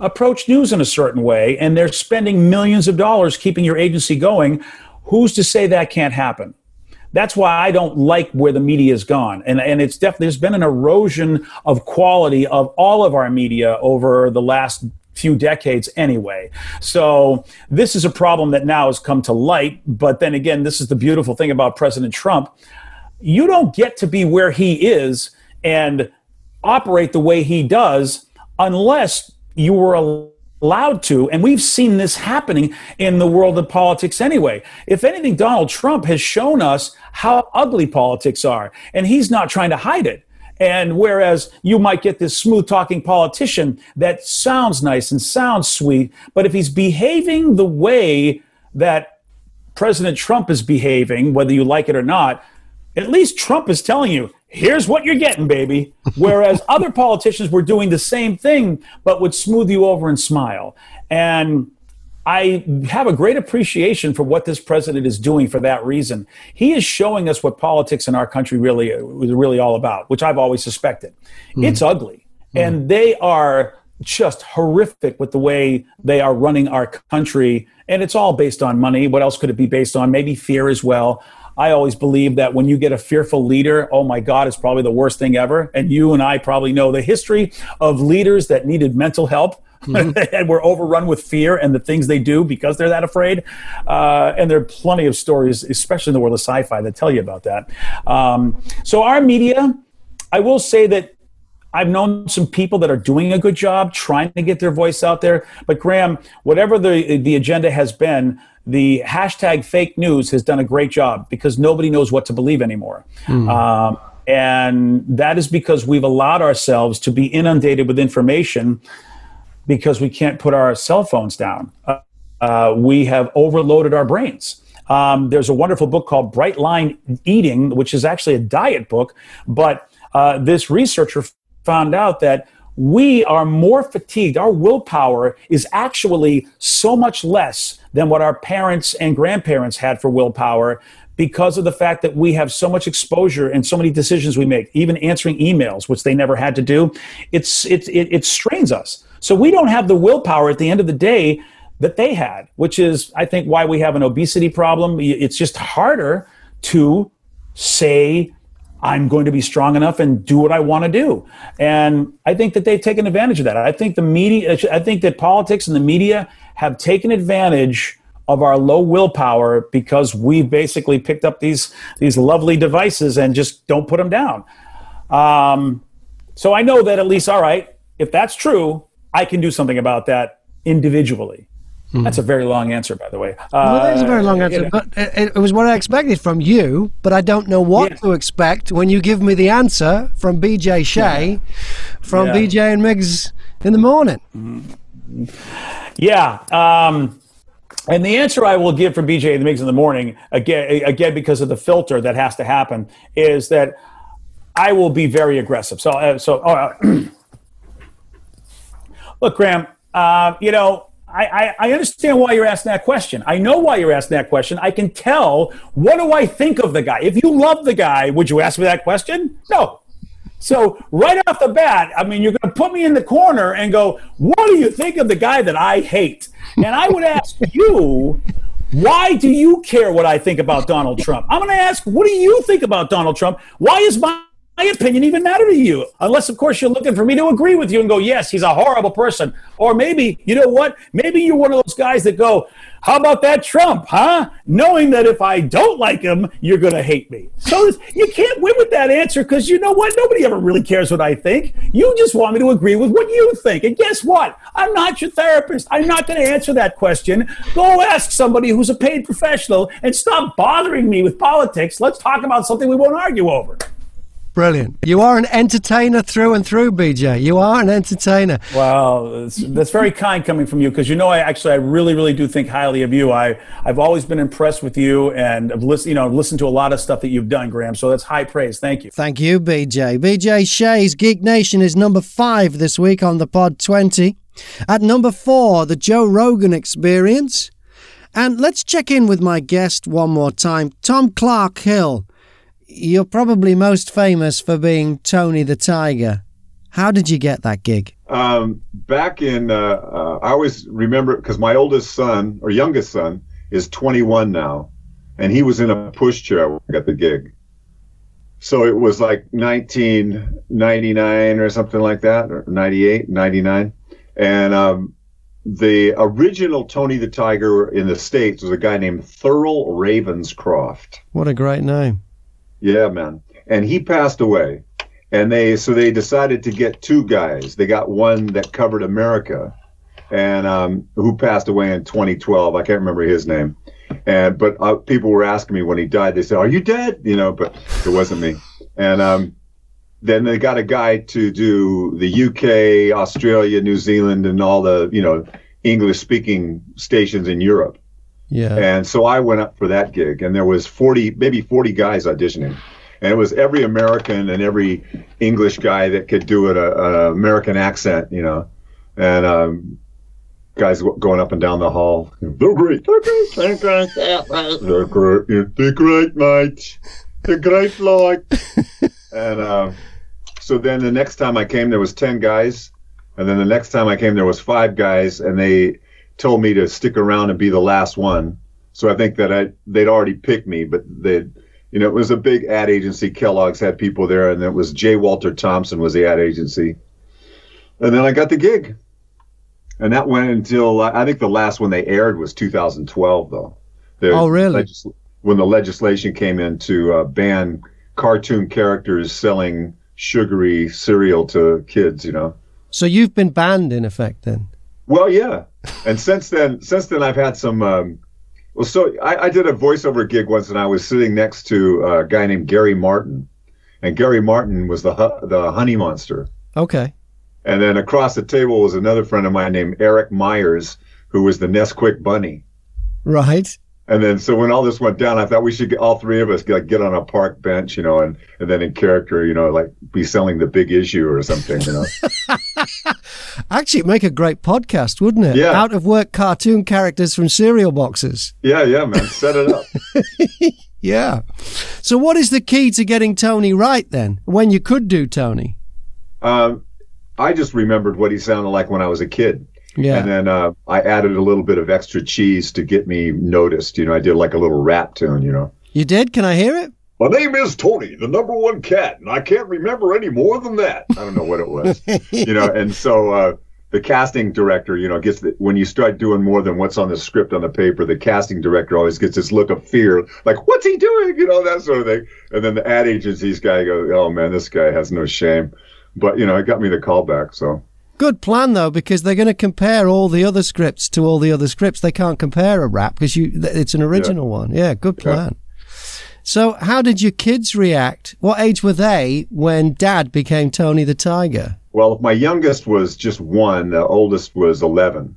approach news in a certain way and they're spending millions of dollars keeping your agency going, who's to say that can't happen? That's why I don't like where the media has gone. And, and it's definitely, there's been an erosion of quality of all of our media over the last few decades anyway. So this is a problem that now has come to light. But then again, this is the beautiful thing about President Trump. You don't get to be where he is and operate the way he does unless you were allowed to. And we've seen this happening in the world of politics anyway. If anything, Donald Trump has shown us how ugly politics are, and he's not trying to hide it. And whereas you might get this smooth talking politician that sounds nice and sounds sweet, but if he's behaving the way that President Trump is behaving, whether you like it or not, at least Trump is telling you, here's what you're getting, baby. Whereas other politicians were doing the same thing, but would smooth you over and smile. And I have a great appreciation for what this president is doing for that reason. He is showing us what politics in our country really is really all about, which I've always suspected. Hmm. It's ugly. Hmm. And they are just horrific with the way they are running our country. And it's all based on money. What else could it be based on? Maybe fear as well. I always believe that when you get a fearful leader, oh my God, it's probably the worst thing ever. And you and I probably know the history of leaders that needed mental help and were overrun with fear and the things they do because they're that afraid. Uh, and there are plenty of stories, especially in the world of sci fi, that tell you about that. Um, so, our media, I will say that I've known some people that are doing a good job trying to get their voice out there. But Graham, whatever the the agenda has been, the hashtag fake news has done a great job because nobody knows what to believe anymore. Um, and that is because we've allowed ourselves to be inundated with information because we can't put our cell phones down. Uh, uh, we have overloaded our brains. Um, there's a wonderful book called Bright Line Eating, which is actually a diet book, but uh, this researcher found out that we are more fatigued. Our willpower is actually so much less than what our parents and grandparents had for willpower because of the fact that we have so much exposure and so many decisions we make, even answering emails, which they never had to do. It's, it, it, it strains us. So we don't have the willpower at the end of the day that they had, which is, I think, why we have an obesity problem. It's just harder to say, I'm going to be strong enough and do what I want to do. And I think that they've taken advantage of that. I think the media, I think that politics and the media have taken advantage of our low willpower because we basically picked up these these lovely devices and just don't put them down. Um, so I know that at least, all right, if that's true, I can do something about that individually. Mm. That's a very long answer, by the way. Uh, well, that is a very long answer, you know. but it, it, was what I expected from you. But I don't know what yeah. to expect when you give me the answer from BJ Shea, yeah. from yeah. BJ and Migs in the morning. Mm-hmm. Yeah. Um, and the answer I will give for BJ and the Migs in the morning, again, again because of the filter that has to happen, is that I will be very aggressive. So, uh, so uh, look, Graham, uh, you know, I, I, understand why you're asking that question. I know why you're asking that question. I can tell. What do I think of the guy? If you love the guy, would you ask me that question? No. So right off the bat, I mean, you're going to put me in the corner and go, "What do you think of the guy that I hate?" And I would ask you, why do you care what I think about Donald Trump? I'm going to ask, what do you think about Donald Trump? Why is my my opinion even matter to you? Unless, of course, you're looking for me to agree with you and go, yes, he's a horrible person. Or maybe, you know what? Maybe you're one of those guys that go, how about that Trump, huh? Knowing that if I don't like him, you're going to hate me. So you can't win with that answer because you know what? Nobody ever really cares what I think. You just want me to agree with what you think. And guess what? I'm not your therapist. I'm not going to answer that question. Go ask somebody who's a paid professional and stop bothering me with politics. Let's talk about something we won't argue over. Brilliant. You are an entertainer through and through, BJ. You are an entertainer. Well, that's very kind coming from you because you know I actually I really really do think highly of you. I I've always been impressed with you and I've listened you know listened to a lot of stuff that you've done, Graham. So that's high praise. Thank you. Thank you, BJ. BJ Shea's Geek Nation is number five this week on the Pod Twenty. At number four, the Joe Rogan Experience. And let's check in with my guest one more time, Tom Clarke-Hill you're probably most famous for being Tony the Tiger. How did you get that gig? Um, back in, uh, uh, I always remember because my oldest son or youngest son is 21 now, and he was in a pushchair when I got the gig. So it was like 1999 or something like that, or 98, 99. And um, the original Tony the Tiger in the States was a guy named Thurl Ravenscroft. What a great name. Yeah, man. And he passed away. And they so they decided to get two guys. They got one that covered America, and um, who passed away in 2012. I can't remember his name. And but uh, people were asking me when he died. They said, "Are you dead?" You know, but it wasn't me. And um, then they got a guy to do the UK, Australia, New Zealand, and all the you know English speaking stations in Europe. Yeah. And so I went up for that gig, and there was 40, maybe 40 guys auditioning. And it was every American and every English guy that could do it, an American accent, you know. And um, guys going up and down the hall. They're great. They're great. They're great. They're great. They're great, mate. They're great, like. and uh, so then the next time I came, there was 10 guys. And then the next time I came, there was five guys, and they told me to stick around and be the last one. So I think that I they'd already picked me, but they, you know, it was a big ad agency. Kellogg's had people there, and it was J. Walter Thompson was the ad agency. And then I got the gig, and that went until I think the last one they aired was 2012, though. oh, really? Legis- when the legislation came in to uh, ban cartoon characters selling sugary cereal to kids, you know. So you've been banned in effect then. Well, yeah, and since then, since then, I've had some. Um, well, so I, I, did a voiceover gig once, and I was sitting next to a guy named Gary Martin, and Gary Martin was the the honey monster. Okay. And then across the table was another friend of mine named Eric Myers, who was the Nesquik bunny. Right. And then, so when all this went down, I thought we should get all three of us like get on a park bench, you know, and, and then in character, you know, like be selling the big issue or something, you know. Actually, make a great podcast, wouldn't it? Yeah. Out of work cartoon characters from cereal boxes. Yeah, yeah, man. Set it up. yeah. So, what is the key to getting Tony right then? When you could do Tony? Um, I just remembered what he sounded like when I was a kid. Yeah. And then uh, I added a little bit of extra cheese to get me noticed. You know, I did like a little rap tune, you know. You did? Can I hear it? My name is Tony, the number one cat, and I can't remember any more than that. I don't know what it was, you know. And so uh, the casting director, you know, gets the, when you start doing more than what's on the script on the paper, the casting director always gets this look of fear, like what's he doing, you know, that sort of thing. And then the ad agency's guy goes, "Oh man, this guy has no shame," but you know, it got me the call back. So Good plan though, because they're going to compare all the other scripts to all the other scripts. They can't compare a rap because you it's an original one. Yeah, good plan. So, how did your kids react? What age were they when Dad became Tony the Tiger? Well, my youngest was just one. The oldest was 11.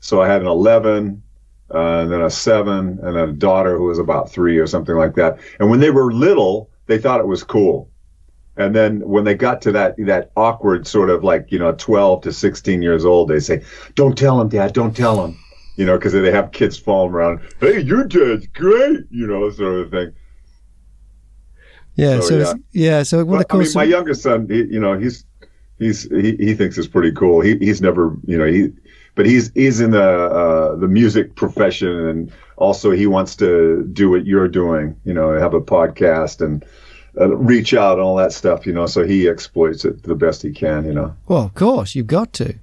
So I had an 11, uh, and then a seven, and a daughter who was about three or something like that. And when they were little, they thought it was cool. And then when they got to that that awkward sort of like you know 12 to 16 years old, they say, "Don't tell him, Dad. Don't tell him." You know, because they have kids falling around. Hey, your dad's great. You know, sort of thing. Yeah, So, so, yeah. yeah, so what Well, I mean, my youngest son, he, you know, he's he's he, he thinks it's pretty cool. He he's never, you know, he but he's he's in the uh, the music profession, and also he wants to do what you're doing. You know, have a podcast and uh, reach out and all that stuff. You know, so he exploits it the best he can. You know. well, of course, you've got to.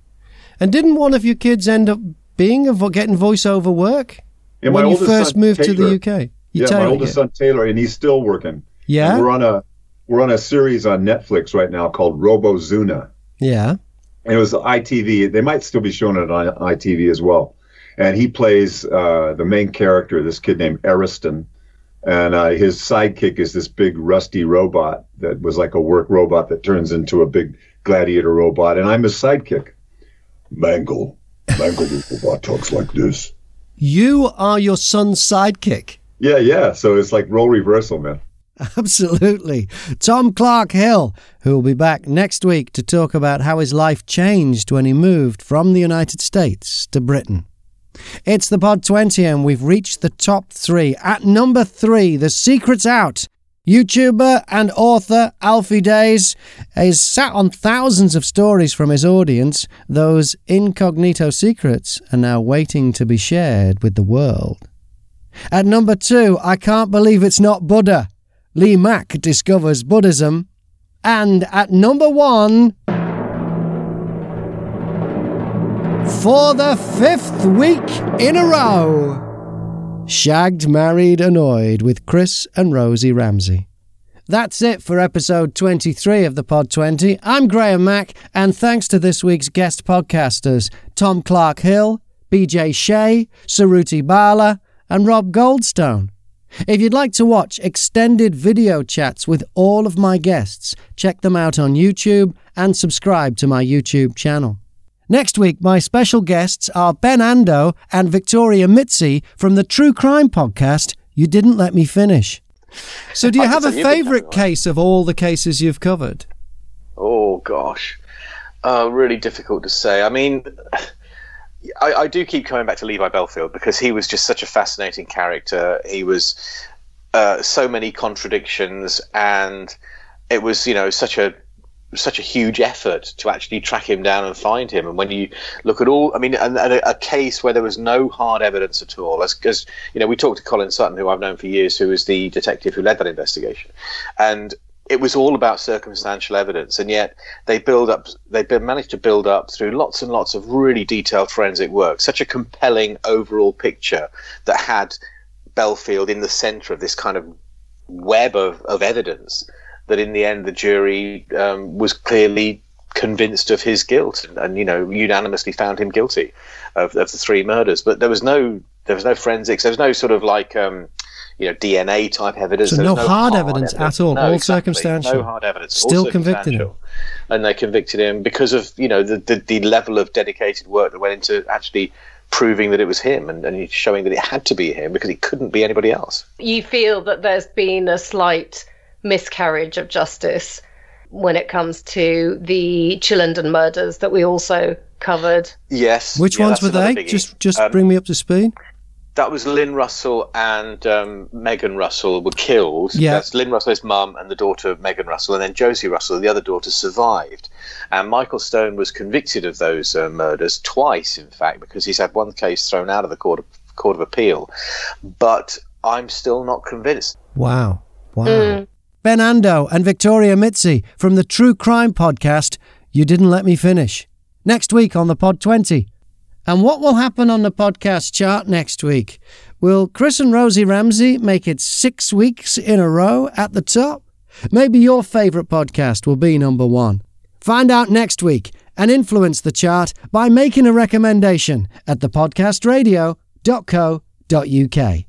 And didn't one of your kids end up being a vo- getting voiceover work my when you first son, moved to the UK? You yeah, my oldest yeah. son Taylor, and he's still working. Yeah? And we're on a we're on a series on Netflix right now called Robozuna. Yeah. And it was ITV. They might still be showing it on ITV as well. And he plays uh, the main character, this kid named Ariston. And uh, his sidekick is this big rusty robot that was like a work robot that turns into a big gladiator robot. And I'm his sidekick. Mangle. Mangle the robot talks like this. You are your son's sidekick. Yeah, yeah. So it's like role reversal, man. Absolutely. Tom Clarke-Hill, who will be back next week to talk about how his life changed when he moved from the United States to Britain. It's the Pod 20, and we've reached the top three. At number three, The Secret's Out. YouTuber and author Alfie Deyes is sat on thousands of stories from his audience. Those incognito secrets are now waiting to be shared with the world. At number two, I can't believe it's not Buddha. Lee Mack discovers Buddhism. And at number one, for the fifth week in a row, Shagged, Married, Annoyed with Chris and Rosie Ramsey. That's it for episode 23 of the Pod 20. I'm Graham Mack, and thanks to this week's guest podcasters Tom Clarke-Hill, BJ Shea, Suruthi Bala, and Rob Goldstone. If you'd like to watch extended video chats with all of my guests, check them out on YouTube and subscribe to my YouTube channel. Next week, my special guests are Ben Ando and Victoria Mitzi from the True Crime podcast, You Didn't Let Me Finish. So, do you have a could tell you've been favourite case of all the cases you've covered? Oh gosh, uh, really difficult to say. I mean, I, I do keep coming back to Levi Bellfield because he was just such a fascinating character. He was uh, so many contradictions, and it was you know such a such a huge effort to actually track him down and find him. And when you look at all, I mean, and, and a, a case where there was no hard evidence at all, because you know we talked to Colin Sutton, who I've known for years, who was the detective who led that investigation, and it was all about circumstantial evidence, and yet they build up, they managed to build up through lots and lots of really detailed forensic work, such a compelling overall picture that had Bellfield in the centre of this kind of web of, of evidence that in the end the jury um, was clearly convinced of his guilt and, and you know unanimously found him guilty of, of the three murders. But there was no there was no forensics there was no sort of like um, you know DNA type evidence. So there no was hard evidence at all, No, all exactly. circumstantial. no hard evidence. Still convicted him. and they convicted him because of you know the, the, the level of dedicated work that went into actually proving that it was him and, and showing that it had to be him because it couldn't be anybody else. You feel that there's been a slight miscarriage of justice when it comes to the Chillenden murders that we also covered. yes Which yeah, ones were they? biggie. Just, just Um, bring me up to speed. that was Lynn Russell and um, Megan Russell were killed. Yeah. That's Lynn Russell's mum and the daughter of Megan Russell, and then Josie Russell, the other daughter, survived. And Michael Stone was convicted of those uh, murders twice, in fact, because he's had one case thrown out of the court of, court of appeal. But I'm still not convinced. Wow. Wow. Mm. Ben Ando and Victoria Mitzi from the True Crime podcast, You Didn't Let Me Finish. Next week on the Pod 20. And what will happen on the podcast chart next week? Will Chris and Rosie Ramsey make it six weeks in a row at the top? Maybe your favourite podcast will be number one. Find out next week and influence the chart by making a recommendation at thepodcastradio.co.uk.